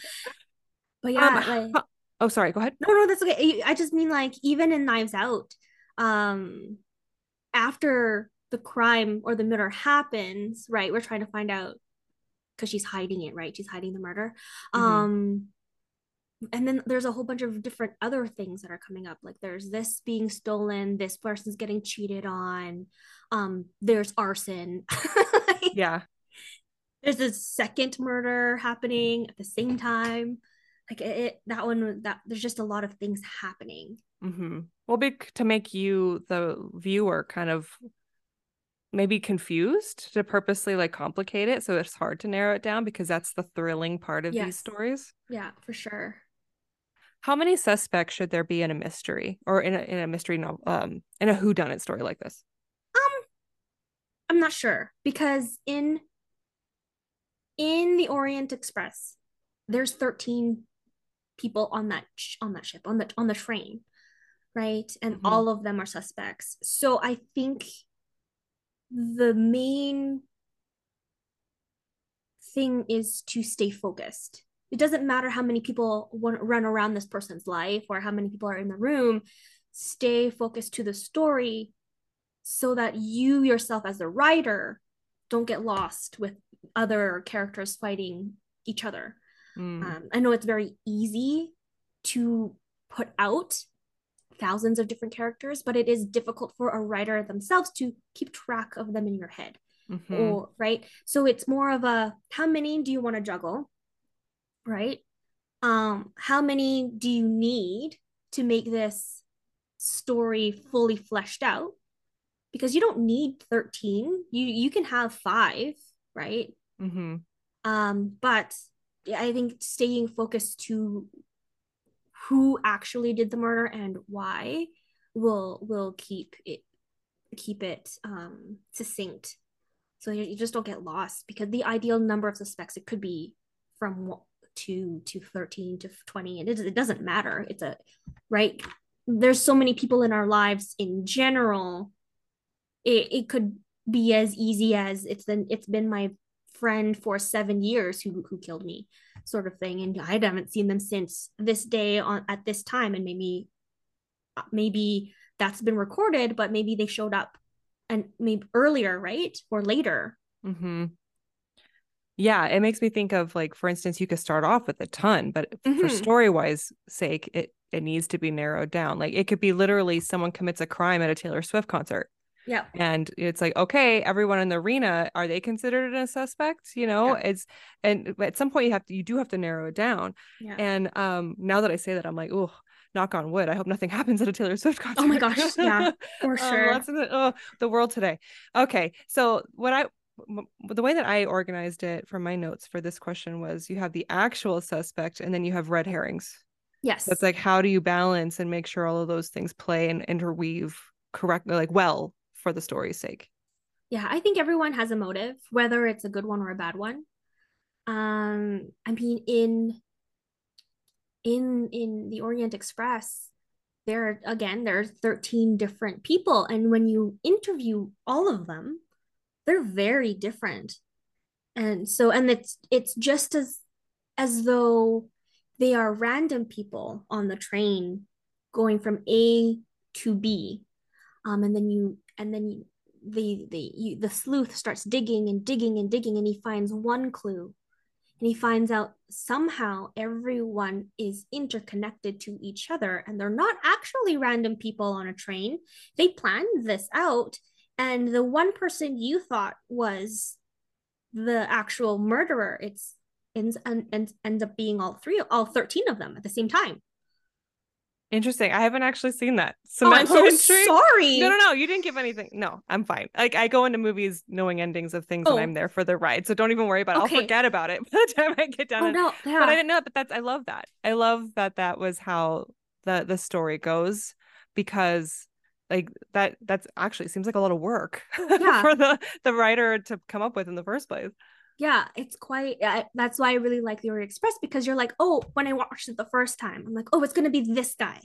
B: but yeah um,
A: like, Oh, sorry. Go ahead.
B: No, no, that's okay. I just mean like even in Knives Out, um, after the crime or the murder happens, right? We're trying to find out because she's hiding it, right? She's hiding the murder. Mm-hmm. Um, and then there's a whole bunch of different other things that are coming up. Like there's this being stolen, this person's getting cheated on. Um, there's arson. [LAUGHS]
A: yeah.
B: There's a second murder happening at the same time like it, it, that one that there's just a lot of things happening
A: mm-hmm. well big to make you the viewer kind of maybe confused to purposely like complicate it so it's hard to narrow it down because that's the thrilling part of yes. these stories
B: yeah for sure
A: how many suspects should there be in a mystery or in a in a mystery novel um in a whodunit story like this?
B: Um I'm not sure because in in the Orient Express there's 13 people on that sh- on that ship on the on the train, right? And
A: Mhm.
B: all of them are suspects. So I think the main thing is to stay focused. It doesn't matter how many people want run around this person's life or how many people are in the room. Stay focused to the story so that you yourself as the writer don't get lost with other characters fighting each other.
A: Mm.
B: Um, I know it's very easy to put out thousands of different characters, but it is difficult for a writer themselves to keep track of them in your head.
A: Mhm.
B: Or right. So it's more of a how many do you want to juggle? Right? Um, how many do you need to make this story fully fleshed out? Because you don't need 13. You you can have five, right?
A: Mhm.
B: um but i think staying focused to who actually did the murder and why will will keep it keep it um succinct so you, you just don't get lost because the ideal number of suspects it could be from 2 to 13 to 20 and it, it doesn't matter. It's a right? There's so many people in our lives in general. It, it could be as easy as it's been it's been my friend for seven years who who killed me sort of thing. And i haven't seen them since this day on at this time. And maybe maybe that's been recorded but maybe they showed up and maybe earlier right? Or later.
A: Mm-hmm. Yeah, it makes me think of like, for instance, you could start off with a ton, but for
B: Mhm.
A: story wise sake, it it needs to be narrowed down. Like it could be literally someone commits a crime at a Taylor Swift concert.
B: yeah
A: And it's like, okay, everyone in the arena, are they considered a suspect? You know,
B: Yeah.
A: it's and at some point you have to you do have to narrow it down.
B: yeah
A: And um now that I say that, I'm like, oh, knock on wood. I hope nothing [LAUGHS] happens at a Taylor Swift concert.
B: oh my gosh yeah for [LAUGHS]
A: Um,
B: sure
A: lots of the, oh, the world today. Okay, so what I the way that I organized it from my notes for this question was you have the actual suspect and then you have red herrings.
B: yes
A: That's like how do you balance and make sure all of those things play and interweave correctly, like well for the story's sake.
B: yeah i think everyone has a motive whether it's a good one or a bad one um i mean in in in the orient express there again there are 13 different people and when you interview all of them they're very different. And so and it's it's just as as though they are random people on the train going from a to b. Um and then you and then you the the you, the sleuth starts digging and digging and digging and he finds one clue. And he finds out somehow everyone is interconnected to each other and they're not actually random people on a train. They planned this out and the one person you thought was the actual murderer it's ends and ends, ends up being all three all 13 of them at the same time
A: Interesting. I haven't actually seen that. So
B: oh i'm so [LAUGHS]
A: intrigued.
B: sorry
A: No, no, no. You didn't give anything. No, I'm fine. Like I go into movies knowing endings of things
B: Oh.
A: and I'm there for the ride. So don't even worry about it.
B: Okay.
A: I'll forget about it [LAUGHS] by the time I get down.
B: oh
A: and-
B: no yeah
A: But I didn't know. But that's I love that. I love that that was how the the story goes because like that that's actually seems like a lot of work [LAUGHS]
B: Yeah.
A: for the the writer to come up with in the first place.
B: yeah it's quite I, that's why i really like the orient express because you're like oh when i watched it the first time i'm like oh it's going to be this guy.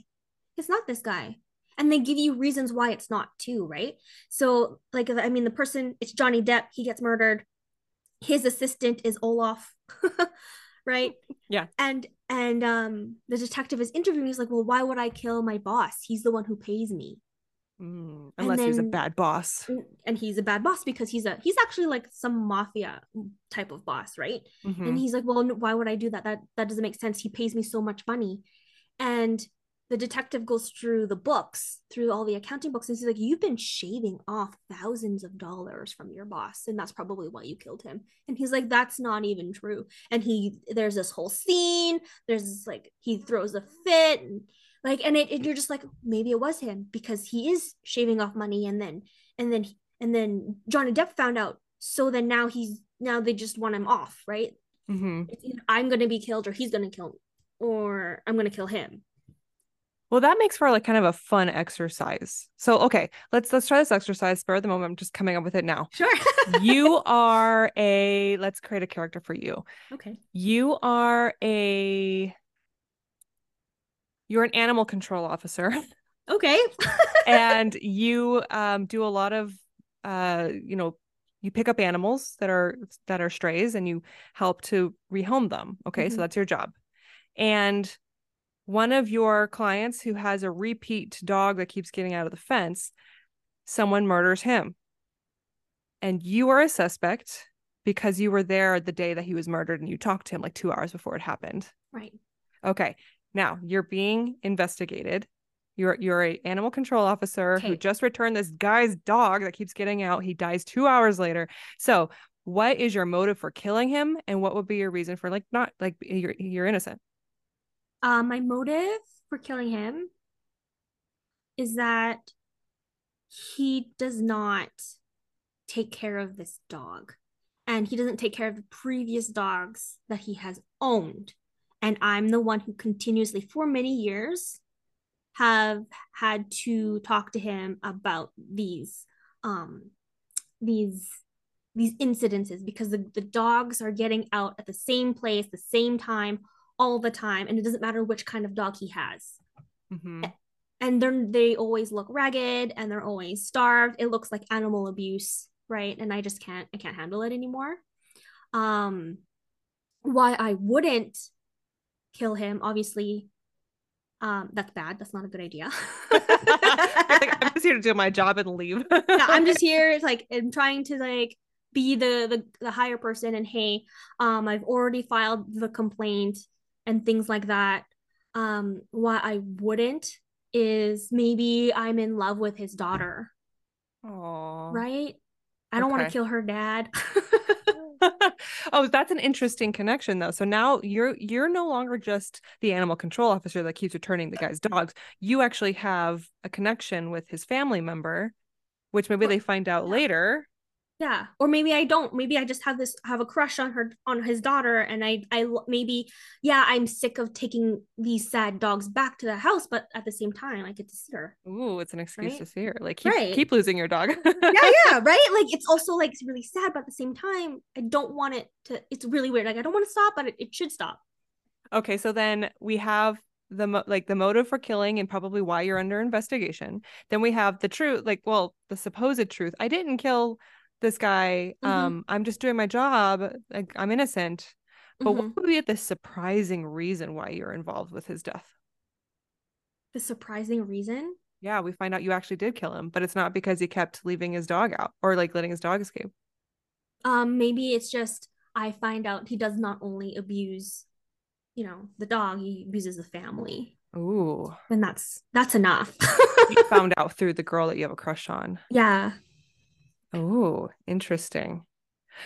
B: It's not this guy. And they give you reasons why it's not too right? So like i mean the person it's johnny depp he gets murdered. His assistant is olaf [LAUGHS] right? [LAUGHS]
A: Yeah.
B: and and um the detective is interviewing he's like well why would i kill my boss? He's the one who pays me
A: Mm, unless he's a bad boss.
B: and he's a bad boss because he's a he's actually like some mafia type of boss right?
A: Mhm.
B: and he's like well why would i do that? That that doesn't make sense. He pays me so much money. And the detective goes through the books through all the accounting books and he's like you've been shaving off thousands of dollars from your boss and that's probably why you killed him. And he's like that's not even true. And he there's this whole scene there's this like he throws a fit and like and it and you're just like maybe it was him because he is shaving off money and then and then and then Johnny Depp found out so then now he's now they just want him off right
A: Mhm.
B: I'm gonna be killed or he's gonna kill me or I'm gonna kill him
A: Well, that makes for like kind of a fun exercise. So, okay, let's let's try this exercise. Spur the moment, I'm just coming up with it now.
B: Sure. [LAUGHS]
A: you are a let's create a character for you.
B: okay.
A: You are a you're an animal control officer [LAUGHS]
B: Okay. [LAUGHS]
A: and you um do a lot of uh you know you pick up animals that are that are strays and you help to rehome them. Okay,
B: Mhm.
A: so that's your job. And one of your clients who has a repeat dog that keeps getting out of the fence, someone murders him. And you are a suspect because you were there the day that he was murdered and you talked to him like two hours before it happened.
B: right.
A: Okay. Now you're being investigated. You're you're a animal control officer who just returned this guy's dog that keeps getting out. He dies two hours later. So what is your motive for killing him? And what would be your reason for like not like you're you're innocent?
B: Um, my motive for killing him is that he does not take care of this dog. And he doesn't take care of the previous dogs that he has owned. And I'm the one who continuously, for many years, have had to talk to him about these um these these incidences because the, the dogs are getting out at the same place, the same time, all the time, and it doesn't matter which kind of dog he has.
A: Mhm.
B: And they're they always look ragged and they're always starved. It looks like animal abuse, right? And I just can't I can't handle it anymore. Um why I wouldn't kill him, obviously, um, that's bad. That's not a good idea. [LAUGHS]
A: Like, I'm just here to do my job and leave.
B: yeah, I'm just [LAUGHS] here like I'm trying to like be the the the higher person and hey, um I've already filed the complaint and things like that. Um what I wouldn't is maybe I'm in love with his daughter,
A: Aw.
B: right? I don't want to kill her dad. [LAUGHS] [LAUGHS]
A: oh, that's an interesting connection though. So now you're you're no longer just the animal control officer that keeps returning the guy's dogs. You actually have a connection with his family member, which maybe they find out later.
B: Yeah or maybe i don't maybe i just have this have a crush on her on his daughter and i i maybe yeah i'm sick of taking these sad dogs back to the house but at the same time i get to see her
A: Ooh, it's an excuse
B: Right?
A: to see her. Like keep
B: Right.
A: keep losing your dog. [LAUGHS]
B: yeah yeah right like it's also like it's really sad but at the same time i don't want it to it's really weird like i don't want to stop but it, it should stop
A: Okay, so then we have the mo- like the motive for killing and probably why you're under investigation. Then we have the truth, like well, the supposed truth. I didn't kill this guy.
B: Mhm.
A: Um, I'm just doing my job. Like I'm innocent. But
B: Mhm.
A: what would be the surprising reason why you're involved with his death?
B: the surprising reason
A: Yeah, we find out you actually did kill him, but it's not because he kept leaving his dog out or like letting his dog escape.
B: um maybe it's just i find out he does not only abuse you know the dog he abuses the family
A: Ooh,
B: and that's that's enough
A: you found [LAUGHS] out through the girl that you have a crush on.
B: yeah
A: Oh, interesting.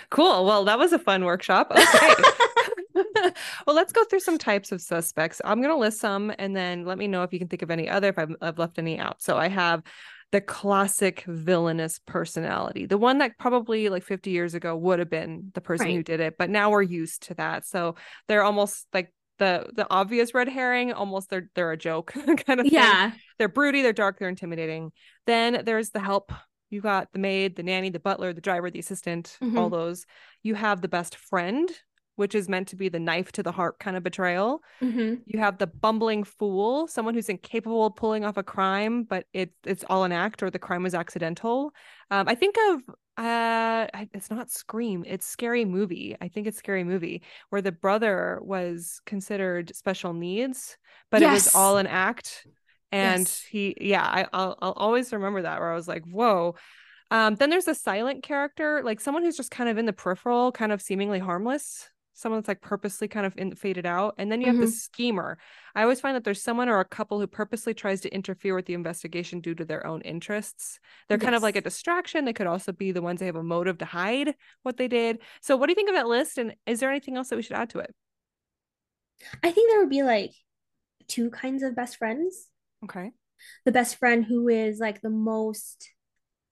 A: Cool. Well, that was a fun workshop. Okay. [LAUGHS] [LAUGHS] well, let's go through some types of suspects. I'm going to list some and then let me know if you can think of any other, if I've, I've left any out. So I have the classic villainous personality, the one that probably like 50 years ago would have been the person who did it, but now we're used to that. So they're almost like the the obvious red herring, almost they're they're a joke [LAUGHS] kind of thing
B: yeah
A: they're broody, they're dark, they're intimidating. Then there's the help. You got the maid, the nanny, the butler, the driver, the assistant, all
B: Mhm.
A: those. You have the best friend, which is meant to be the knife to the heart kind of betrayal.
B: hmm
A: You have the bumbling fool, someone who's incapable of pulling off a crime, but it, it's all an act or the crime was accidental. Um, I think of uh it's not Scream, it's Scary Movie. I think it's Scary Movie where the brother was considered special needs, but it was all an act. And
B: Yes.
A: he, yeah, I, I'll, I'll always remember that where I was like, whoa. Um, then there's a silent character, like someone who's just kind of in the peripheral, kind of seemingly harmless, someone that's like purposely kind of in, faded out. And then you have the
B: Mhm.
A: schemer. I always find that there's someone or a couple who purposely tries to interfere with the investigation due to their own interests. They're kind of like a distraction. They could also be the ones that have a motive to hide what they did. So, what do you think of that list? And is there anything else that we should add to it?
B: I think there would be like two kinds of best friends.
A: Okay.
B: The best friend who is like the most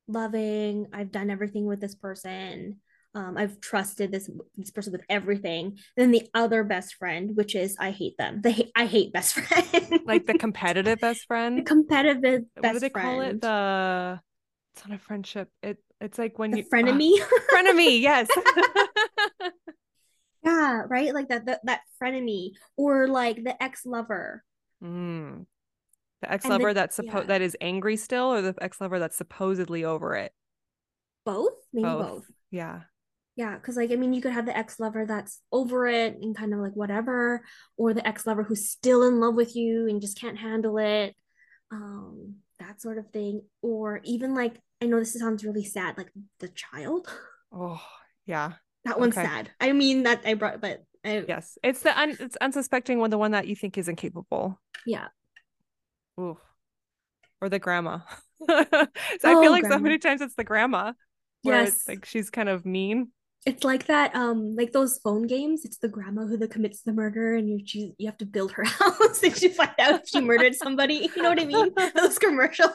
B: loving, I've done everything with this person. um, I've trusted this this person with everything. Then the other best friend, which is I hate them. They I hate best [LAUGHS] friend.
A: like the competitive best friend.
B: the competitive best
A: what do they
B: friend.
A: call it? The it's not a friendship. It it's like when
B: The
A: you
B: frenemy.
A: Ah, frenemy. Yes. [LAUGHS]
B: yeah, right. Like that that that frenemy or like the ex lover.
A: Mm. The ex lover that's supposed
B: yeah.
A: that is angry still, or the ex lover that's supposedly over it.
B: Both, maybe
A: Both.
B: both.
A: Yeah.
B: Yeah, because like I mean, you could have the ex lover that's over it and kind of like whatever, or the ex lover who's still in love with you and just can't handle it, um, that sort of thing. Or even like I know this sounds really sad, like the child.
A: Oh, yeah.
B: That one's
A: Okay.
B: sad. I mean that I brought, but I
A: Yes. It's the un- it's unsuspecting one, the one that you think is incapable.
B: yeah.
A: Ooh. Or the grandma. [LAUGHS] so I
B: Oh,
A: feel like so many times it's the grandma.
B: Yes.
A: like she's kind of mean.
B: It's like that, um, like those phone games. It's the grandma who the commits the murder, and you choose, you have to build her [LAUGHS] house and you find out if she murdered somebody. You know what I mean? [LAUGHS] Those commercials.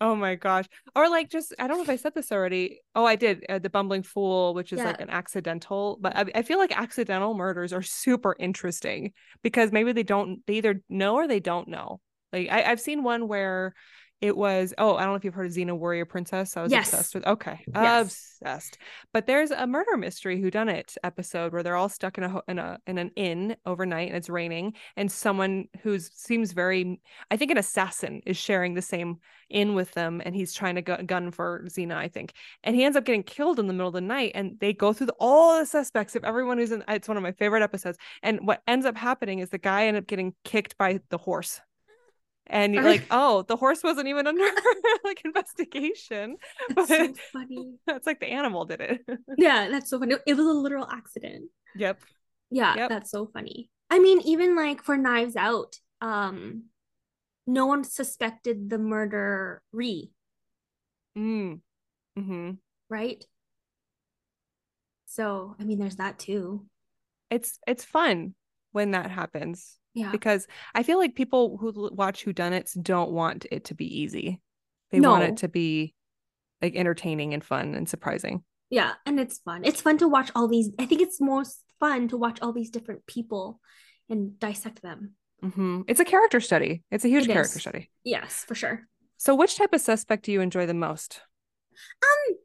A: Oh my gosh. Or like just I don't know if I said this already. Oh, I did. Uh, the bumbling fool, which is
B: Yeah.
A: like an accidental, but I, I feel like accidental murders are super interesting because maybe they don't they either know or they don't know. Like I, I've seen one where it was oh, I don't know if you've heard of Xena Warrior Princess. I was
B: Yes.
A: obsessed with okay.
B: Yes.
A: Obsessed. But there's a murder mystery who done it episode where they're all stuck in a in a in an inn overnight and it's raining and someone who seems very I think an assassin is sharing the same inn with them and he's trying to gu- gun for Xena, I think. And he ends up getting killed in the middle of the night and they go through the, all the suspects of everyone who's in it's one of my favorite episodes. And what ends up happening is the guy ended up getting kicked by the horse. And you're like, [LAUGHS] oh, the horse wasn't even under [LAUGHS] like investigation.
B: That's so [LAUGHS] funny.
A: that's like the animal did it.
B: Yeah, that's so funny. It was a literal accident.
A: yep.
B: Yeah,
A: Yep.
B: that's so funny. I mean, even like for Knives Out, um, no one suspected the murderer,
A: Mm. hmm
B: right? So, I mean, there's that too.
A: It's it's fun when that happens.
B: Yeah.
A: because I feel like people who watch whodunits don't want it to be easy. They want it to be like entertaining and fun and surprising.
B: Yeah, and it's fun. It's fun to watch all these. I think it's most fun to watch all these different people and dissect them.
A: hmm It's a character study. It's a huge
B: It
A: character
B: is.
A: study.
B: Yes, for sure.
A: So, which type of suspect do you enjoy the most?
B: Um,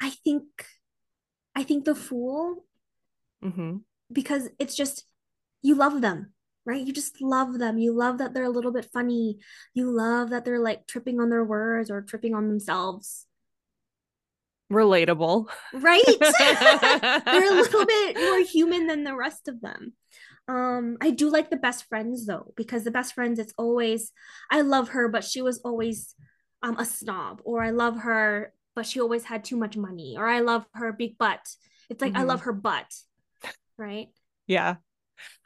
B: I think, I think the fool
A: hmm
B: because it's just you love them, right? You just love them. You love that they're a little bit funny. You love that they're like tripping on their words or tripping on themselves,
A: Relatable.
B: right? [LAUGHS] they're a little bit more human than the rest of them. Um, I do like the best friends though, because the best friends, it's always, I love her, but she was always um a snob, or I love her, but she always had too much money, or I love her big butt. It's like I
A: Mhm.
B: love her butt, right?
A: Yeah.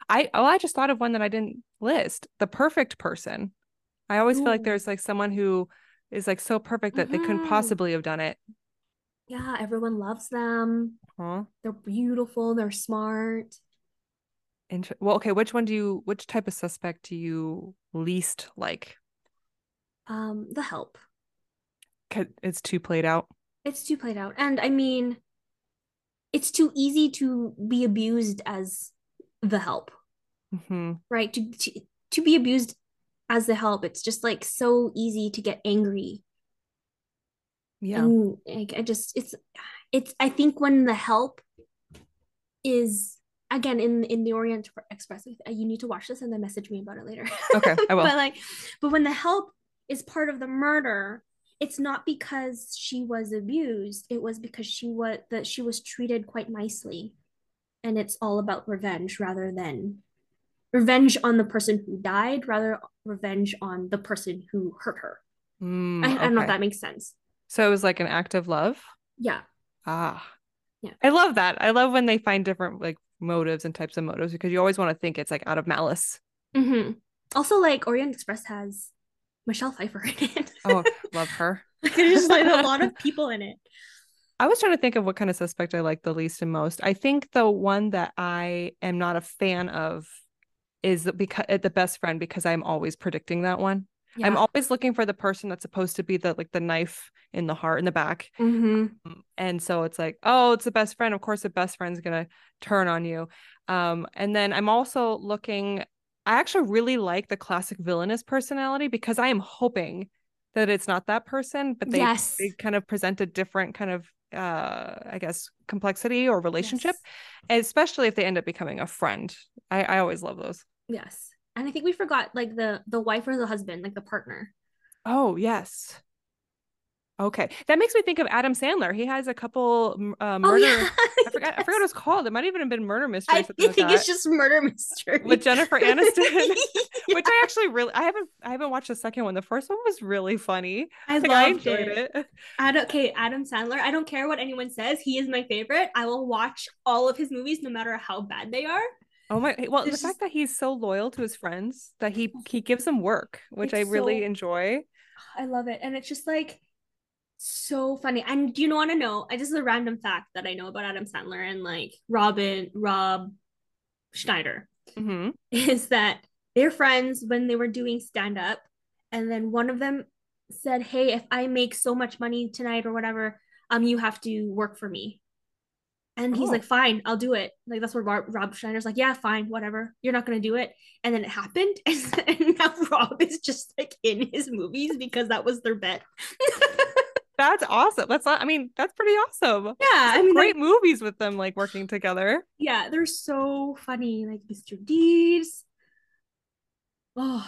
A: I oh, I just thought of one that I didn't list. The perfect person. I always feel like there's like someone who is like so perfect that they couldn't
B: Mhm.
A: possibly have done it.
B: Yeah, everyone loves them.
A: Huh?
B: They're beautiful, they're smart.
A: Inter- well, okay, which one do you which type of suspect do you least like?
B: Um, the help.
A: It's too played out.
B: It's too played out. And I mean, it's too easy to be abused as the help,
A: hmm
B: right? To, to to be abused as the help, it's just like so easy to get angry.
A: Yeah.
B: And like, I just it's it's I think when the help is again in in the Orient Express, uh, you need to watch this and then message me about it later.
A: Okay, I [LAUGHS] will.
B: but like, but when the help is part of the murder, it's not because she was abused. It was because she was that she was treated quite nicely, and it's all about revenge rather than revenge on the person who died, rather revenge on the person who hurt her.
A: Mm,
B: I, I don't know if that makes sense.
A: So it was like an act of love.
B: Yeah.
A: Ah.
B: Yeah.
A: I love that. I love when they find different like motives and types of motives because you always want to think it's like out of malice.
B: hmm Also, like Orient Express has Michelle Pfeiffer in it.
A: Oh, [LAUGHS] love her.
B: like, there's just like a lot of [LAUGHS] people in it.
A: I was trying to think of what kind of suspect I like the least and most. I think the one that I am not a fan of is the because the best friend because I'm always predicting that one. I'm always looking for the person that's supposed to be the like the knife in the heart in the back.
B: Mhm.
A: Um, And so it's like, oh, it's the best friend. Of course, the best friend's gonna turn on you. Um, and then I'm also looking, I actually really like the classic villainous personality because I am hoping that it's not that person, but they
B: yes.
A: they kind of present a different kind of uh I guess complexity or relationship,
B: Yes.
A: especially if they end up becoming a friend. I, I always love those.
B: Yes. And I think we forgot like the the wife or the husband, like the partner.
A: Oh, yes. Okay. That makes me think of Adam Sandler. He has a couple uh, murder.
B: Oh yeah. [LAUGHS]
A: I forgot. I forgot what it was called. It might even have been murder mystery.
B: I
A: something like
B: think it's just murder mystery
A: with Jennifer [LAUGHS] Aniston,
B: Yeah, [LAUGHS]
A: which I actually really. I haven't. I haven't watched the second one. The first one was really funny.
B: I
A: Like,
B: loved
A: I
B: it.
A: it.
B: Ad- okay, Adam Sandler. I don't care what anyone says. He is my favorite. I will watch all of his movies, no matter how bad they are.
A: Oh my! Well, the
B: It's
A: fact that he's so loyal to his friends that he he gives them work, which I really
B: so-
A: enjoy.
B: I love it, and it's just like so funny. And do you want to know? I just a random fact that I know about Adam Sandler and like Robin Rob Schneider
A: hmm [LAUGHS]
B: is that they're friends when they were doing stand up, and then one of them said, "Hey, if I make so much money tonight or whatever, um, you have to work for me." And he's
A: Oh.
B: like, "Fine, I'll do it." Like that's what Rob, Rob Schneider's like, "Yeah, fine, whatever. You're not gonna do it." And then it happened, and, [LAUGHS] and now Rob is just like in his movies because that was their bet. [LAUGHS]
A: That's awesome. That's not, I mean, that's pretty awesome.
B: Yeah, I mean,
A: Great movies with them like working together.
B: yeah, they're so funny. Like Mr. Deeds. Oh,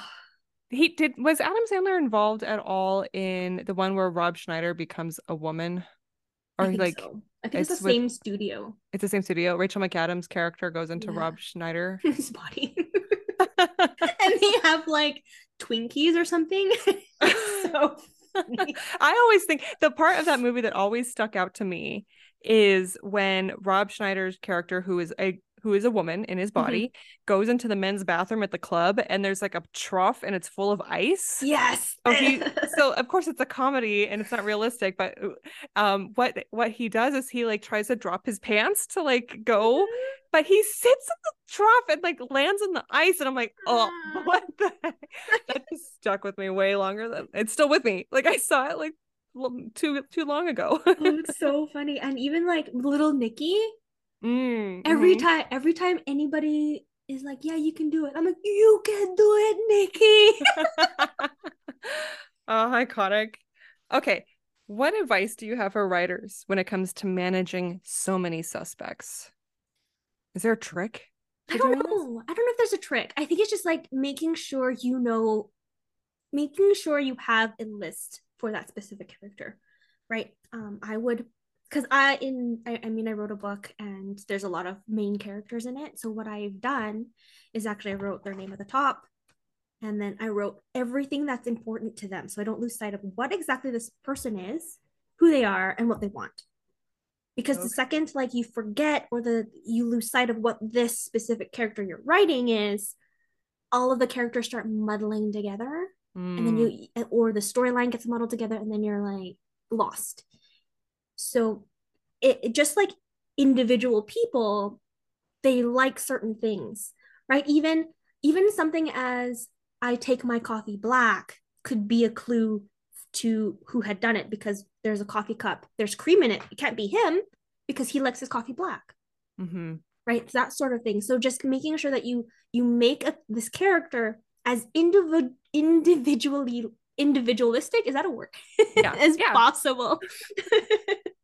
A: He did. Was Adam Sandler involved at all in the one where Rob Schneider becomes a woman,
B: I
A: or
B: think
A: like
B: so. I think it's,
A: it's
B: the
A: with-
B: same studio.
A: it's the same studio? Rachel McAdams' character goes into
B: Yeah.
A: Rob Schneider. [LAUGHS]
B: His body. [LAUGHS] [LAUGHS] and they have like Twinkies or something. So. [LAUGHS]
A: I always think the part of that movie that always stuck out to me is when Rob Schneider's character, who is a who is a woman in his
B: Mm-hmm.
A: body, goes into the men's bathroom at the club, and there's like a trough and it's full of ice.
B: Yes.
A: Oh, he [LAUGHS] so of course it's a comedy and it's not realistic, but um what what he does is he like tries to drop his pants to like go, but he sits in the trough and like lands in the ice, and I'm like, oh, [LAUGHS]
B: Ah.
A: what the heck? that just stuck with me way longer than it's still with me. Like I saw it like too too long ago.
B: oh, it's [LAUGHS] so funny. And even like little Nicky,
A: Mm,
B: every
A: mhm.
B: time every time anybody is like, Yeah, you can do it. I'm like, You can do it, Nicky. [LAUGHS]
A: oh, iconic. Okay, what advice do you have for writers when it comes to managing so many suspects? Is there a trick?
B: I don't
A: doing this?
B: know. I don't know if there's a trick. I think it's just like making sure you know, making sure you have a list for that specific character, right? Um, I would, because I in I, I mean I wrote a book and there's a lot of main characters in it. So what I've done is actually I wrote their name at the top, and then I wrote everything that's important to them, so I don't lose sight of what exactly this person is, who they are, and what they want. Because the second like you forget or the you lose sight of what this specific character you're writing is all of the characters start muddling together and then
A: Mm,
B: you or the storyline gets muddled together and then you're like lost so it, it just like individual people they like certain things right? Even even something as i take my coffee black could be a clue to who had done it because there's a coffee cup. There's cream in it. It can't be him because he likes his coffee black.
A: Mm-hmm.
B: right? That sort of thing. So just making sure that you you make a, this character as individ- individually individualistic is that a word [LAUGHS]
A: Yeah,
B: as
A: yeah.
B: possible [LAUGHS]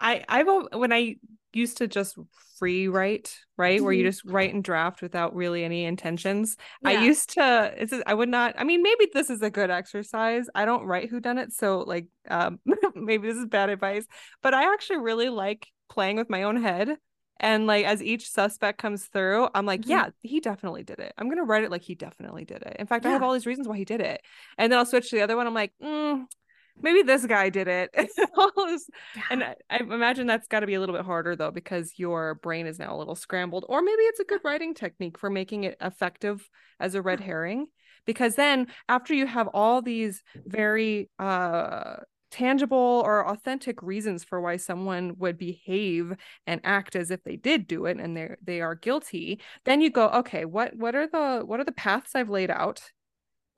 A: I I've when I used to just free write, right, where you
B: Mhm.
A: just write and draft without really any intentions. I used to. It's I would not. I mean, maybe this is a good exercise. I don't write who done it, so like, um, [LAUGHS] maybe this is bad advice. But I actually really like playing with my own head. And like as each suspect comes through, I'm like,
B: Mhm.
A: yeah, he definitely did it. I'm gonna write it like he definitely did it. In fact, I have all these reasons why he did it. And then I'll switch to the other one. I'm like, mm, maybe this guy did it. [LAUGHS] And I, I imagine that's got to be a little bit harder though, because your brain is now a little scrambled. Or maybe it's a good writing technique for making it effective as a red herring. Because then after you have all these very uh tangible or authentic reasons for why someone would behave and act as if they did do it and they they are guilty, then you go, okay, what what are the what are the paths I've laid out?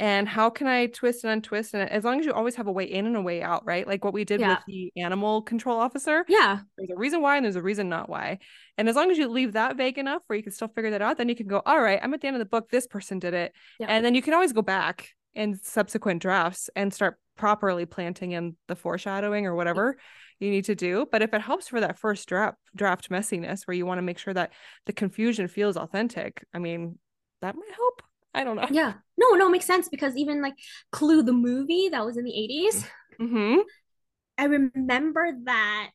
A: and how can I twist and untwist? And as long as you always have a way in and a way out, right? Like what we did
B: Yeah.
A: with the animal control officer.
B: Yeah.
A: There's a reason why and there's a reason not why. And as long as you leave that vague enough where you can still figure that out, then you can go, all right, I'm at the end of the book. This person did it.
B: Yeah.
A: And then you can always go back in subsequent drafts and start properly planting in the foreshadowing or whatever you need to do. But if it helps for that first draft draft messiness where you want to make sure that the confusion feels authentic, I mean, that might help. I don't know.
B: Yeah. No, no, it makes sense because even like Clue the movie that was in the 80s,
A: Mm-hmm.
B: I remember that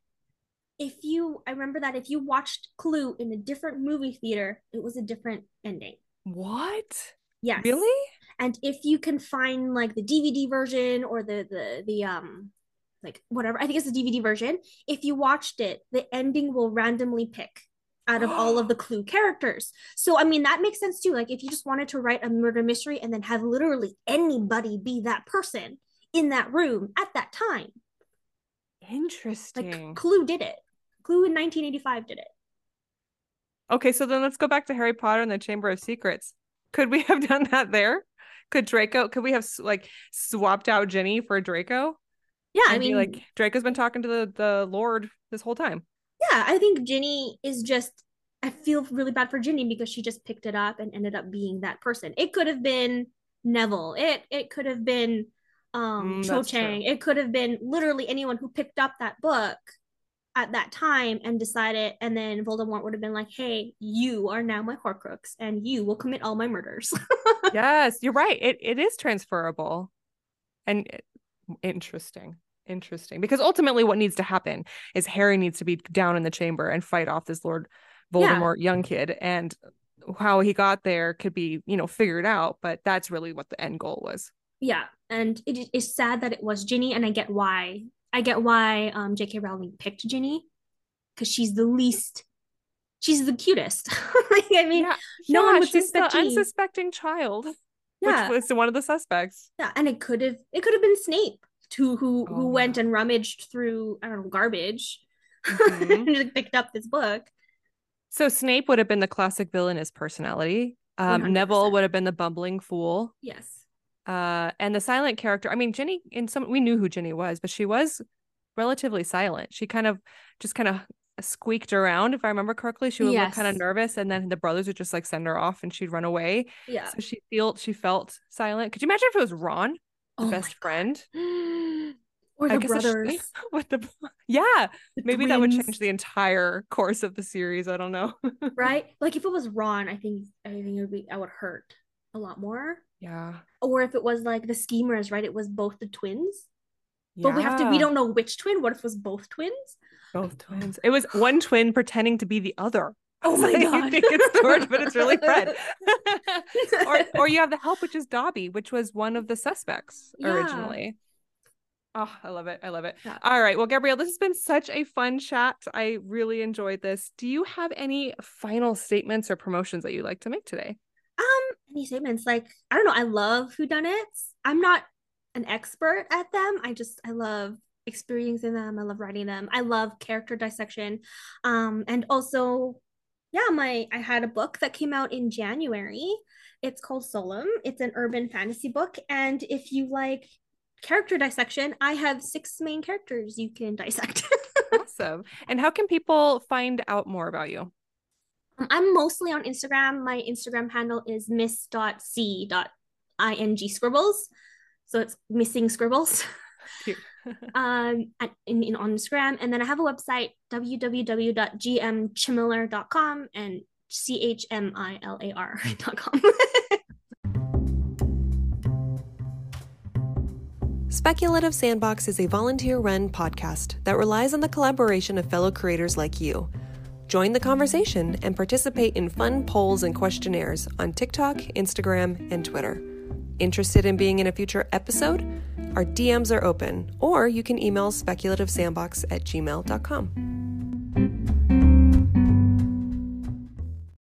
B: if you I remember that if you watched Clue in a different movie theater, it was a different ending.
A: What?
B: Yes.
A: Really?
B: And if you can find like the DVD version or the the the um like whatever, I think it's the DVD version, if you watched it, the ending will randomly pick out of all of the [GASPS] clue characters. So I mean that makes sense too. Like if you just wanted to write a murder mystery and then have literally anybody be that person in that room at that time.
A: Interesting. Like.
B: Clue did it. Clue in 1985 did it.
A: Okay, so then let's go back to Harry Potter and the Chamber of Secrets. Could we have done that there? Could Draco? Could we have like swapped out Ginny for Draco?
B: Yeah, I
A: be
B: mean
A: like Draco's been talking to the the Lord this whole time.
B: yeah, I think Ginny is just I feel really bad for Ginny because she just picked it up and ended up being that person. It could have been Neville. It it could have been um
A: Mm,
B: Cho
A: that's true.
B: Chang. It could have been literally anyone who picked up that book at that time and decided and then Voldemort would have been like, "Hey, you are now my Horcrux and you will commit all my murders." [LAUGHS]
A: yes, you're right. It it is transferable, and it- interesting, interesting. Because ultimately, what needs to happen is Harry needs to be down in the chamber and fight off this Lord
B: Yeah.
A: Voldemort young kid, and how he got there could be you know figured out. But that's really what the end goal was.
B: yeah, and it is sad that it was Ginny and I get why. I get why um J.K. Rowling picked Ginny cuz she's the least she's the cutest. [LAUGHS] like I mean,
A: yeah,
B: no one
A: yeah,
B: would
A: she's
B: suspect
A: the
B: Ginny.
A: unsuspecting child,
B: yeah.
A: which was one of the suspects.
B: Yeah, and it could have it could have been Snape who who
A: Oh,
B: who went and rummaged through I don't know garbage
A: Mhm. [LAUGHS]
B: and picked up this book.
A: So Snape would have been the classic villainous personality. Um, Neville would have been the bumbling fool.
B: Yes.
A: Uh, and the silent character. I mean, Ginny, In some, we knew who Ginny was, but she was relatively silent. She kind of just kind of squeaked around, if I remember correctly. She would look kind of nervous, and then the brothers would just like send her off, and she'd run away.
B: Yeah.
A: So she felt she felt silent. Could you imagine if it was Ron, the
B: Oh
A: best friend, [GASPS]
B: or
A: I
B: the brothers. [LAUGHS]
A: with the [LAUGHS] yeah?
B: the
A: Maybe that would change the entire course of the series. I don't know. [LAUGHS]
B: right? Like if it was Ron, I think I think it would be I would hurt a lot more.
A: Yeah.
B: Or if it was like the schemers, right? It was both the twins. Yeah. But we have to we don't know which twin. What if it was both twins?
A: Both twins. It was one twin pretending to be the other.
B: Oh [LAUGHS] my
A: So you
B: God.
A: think it's George, but it's really Fred. [LAUGHS] or or you have the help, which is Dobby, which was one of the suspects
B: Yeah.
A: originally. Oh, I love it. I love it.
B: Yeah.
A: All right. Well, Gabrielle, this has been such a fun chat. I really enjoyed this. Do you have any final statements or promotions that you'd like to make today?
B: Um, any statements like I don't know. I love who whodunits. I'm not an expert at them. I just I love experiencing them. I love writing them. I love character dissection. Um, and also, yeah, my I had a book that came out in January. It's called Solum. It's an urban fantasy book, and if you like character dissection, I have six main characters you can dissect. [LAUGHS]
A: Awesome. And how can people find out more about you?
B: Um, I'm mostly on Instagram. My Instagram handle is miss.c.ing scribbles. So it's missing scribbles [LAUGHS] um, at, in, in on Instagram. And then I have a website, www.gmchmilar.com and C-H-M-I-L-A-R.com. [LAUGHS]
A: Speculative Sandbox is a volunteer run podcast that relies on the collaboration of fellow creators like you. Join the conversation and participate in fun polls and questionnaires on TikTok, Instagram, and Twitter. Interested in being in a future episode? Our DMs are open, or you can email speculativesandbox at gmail.com.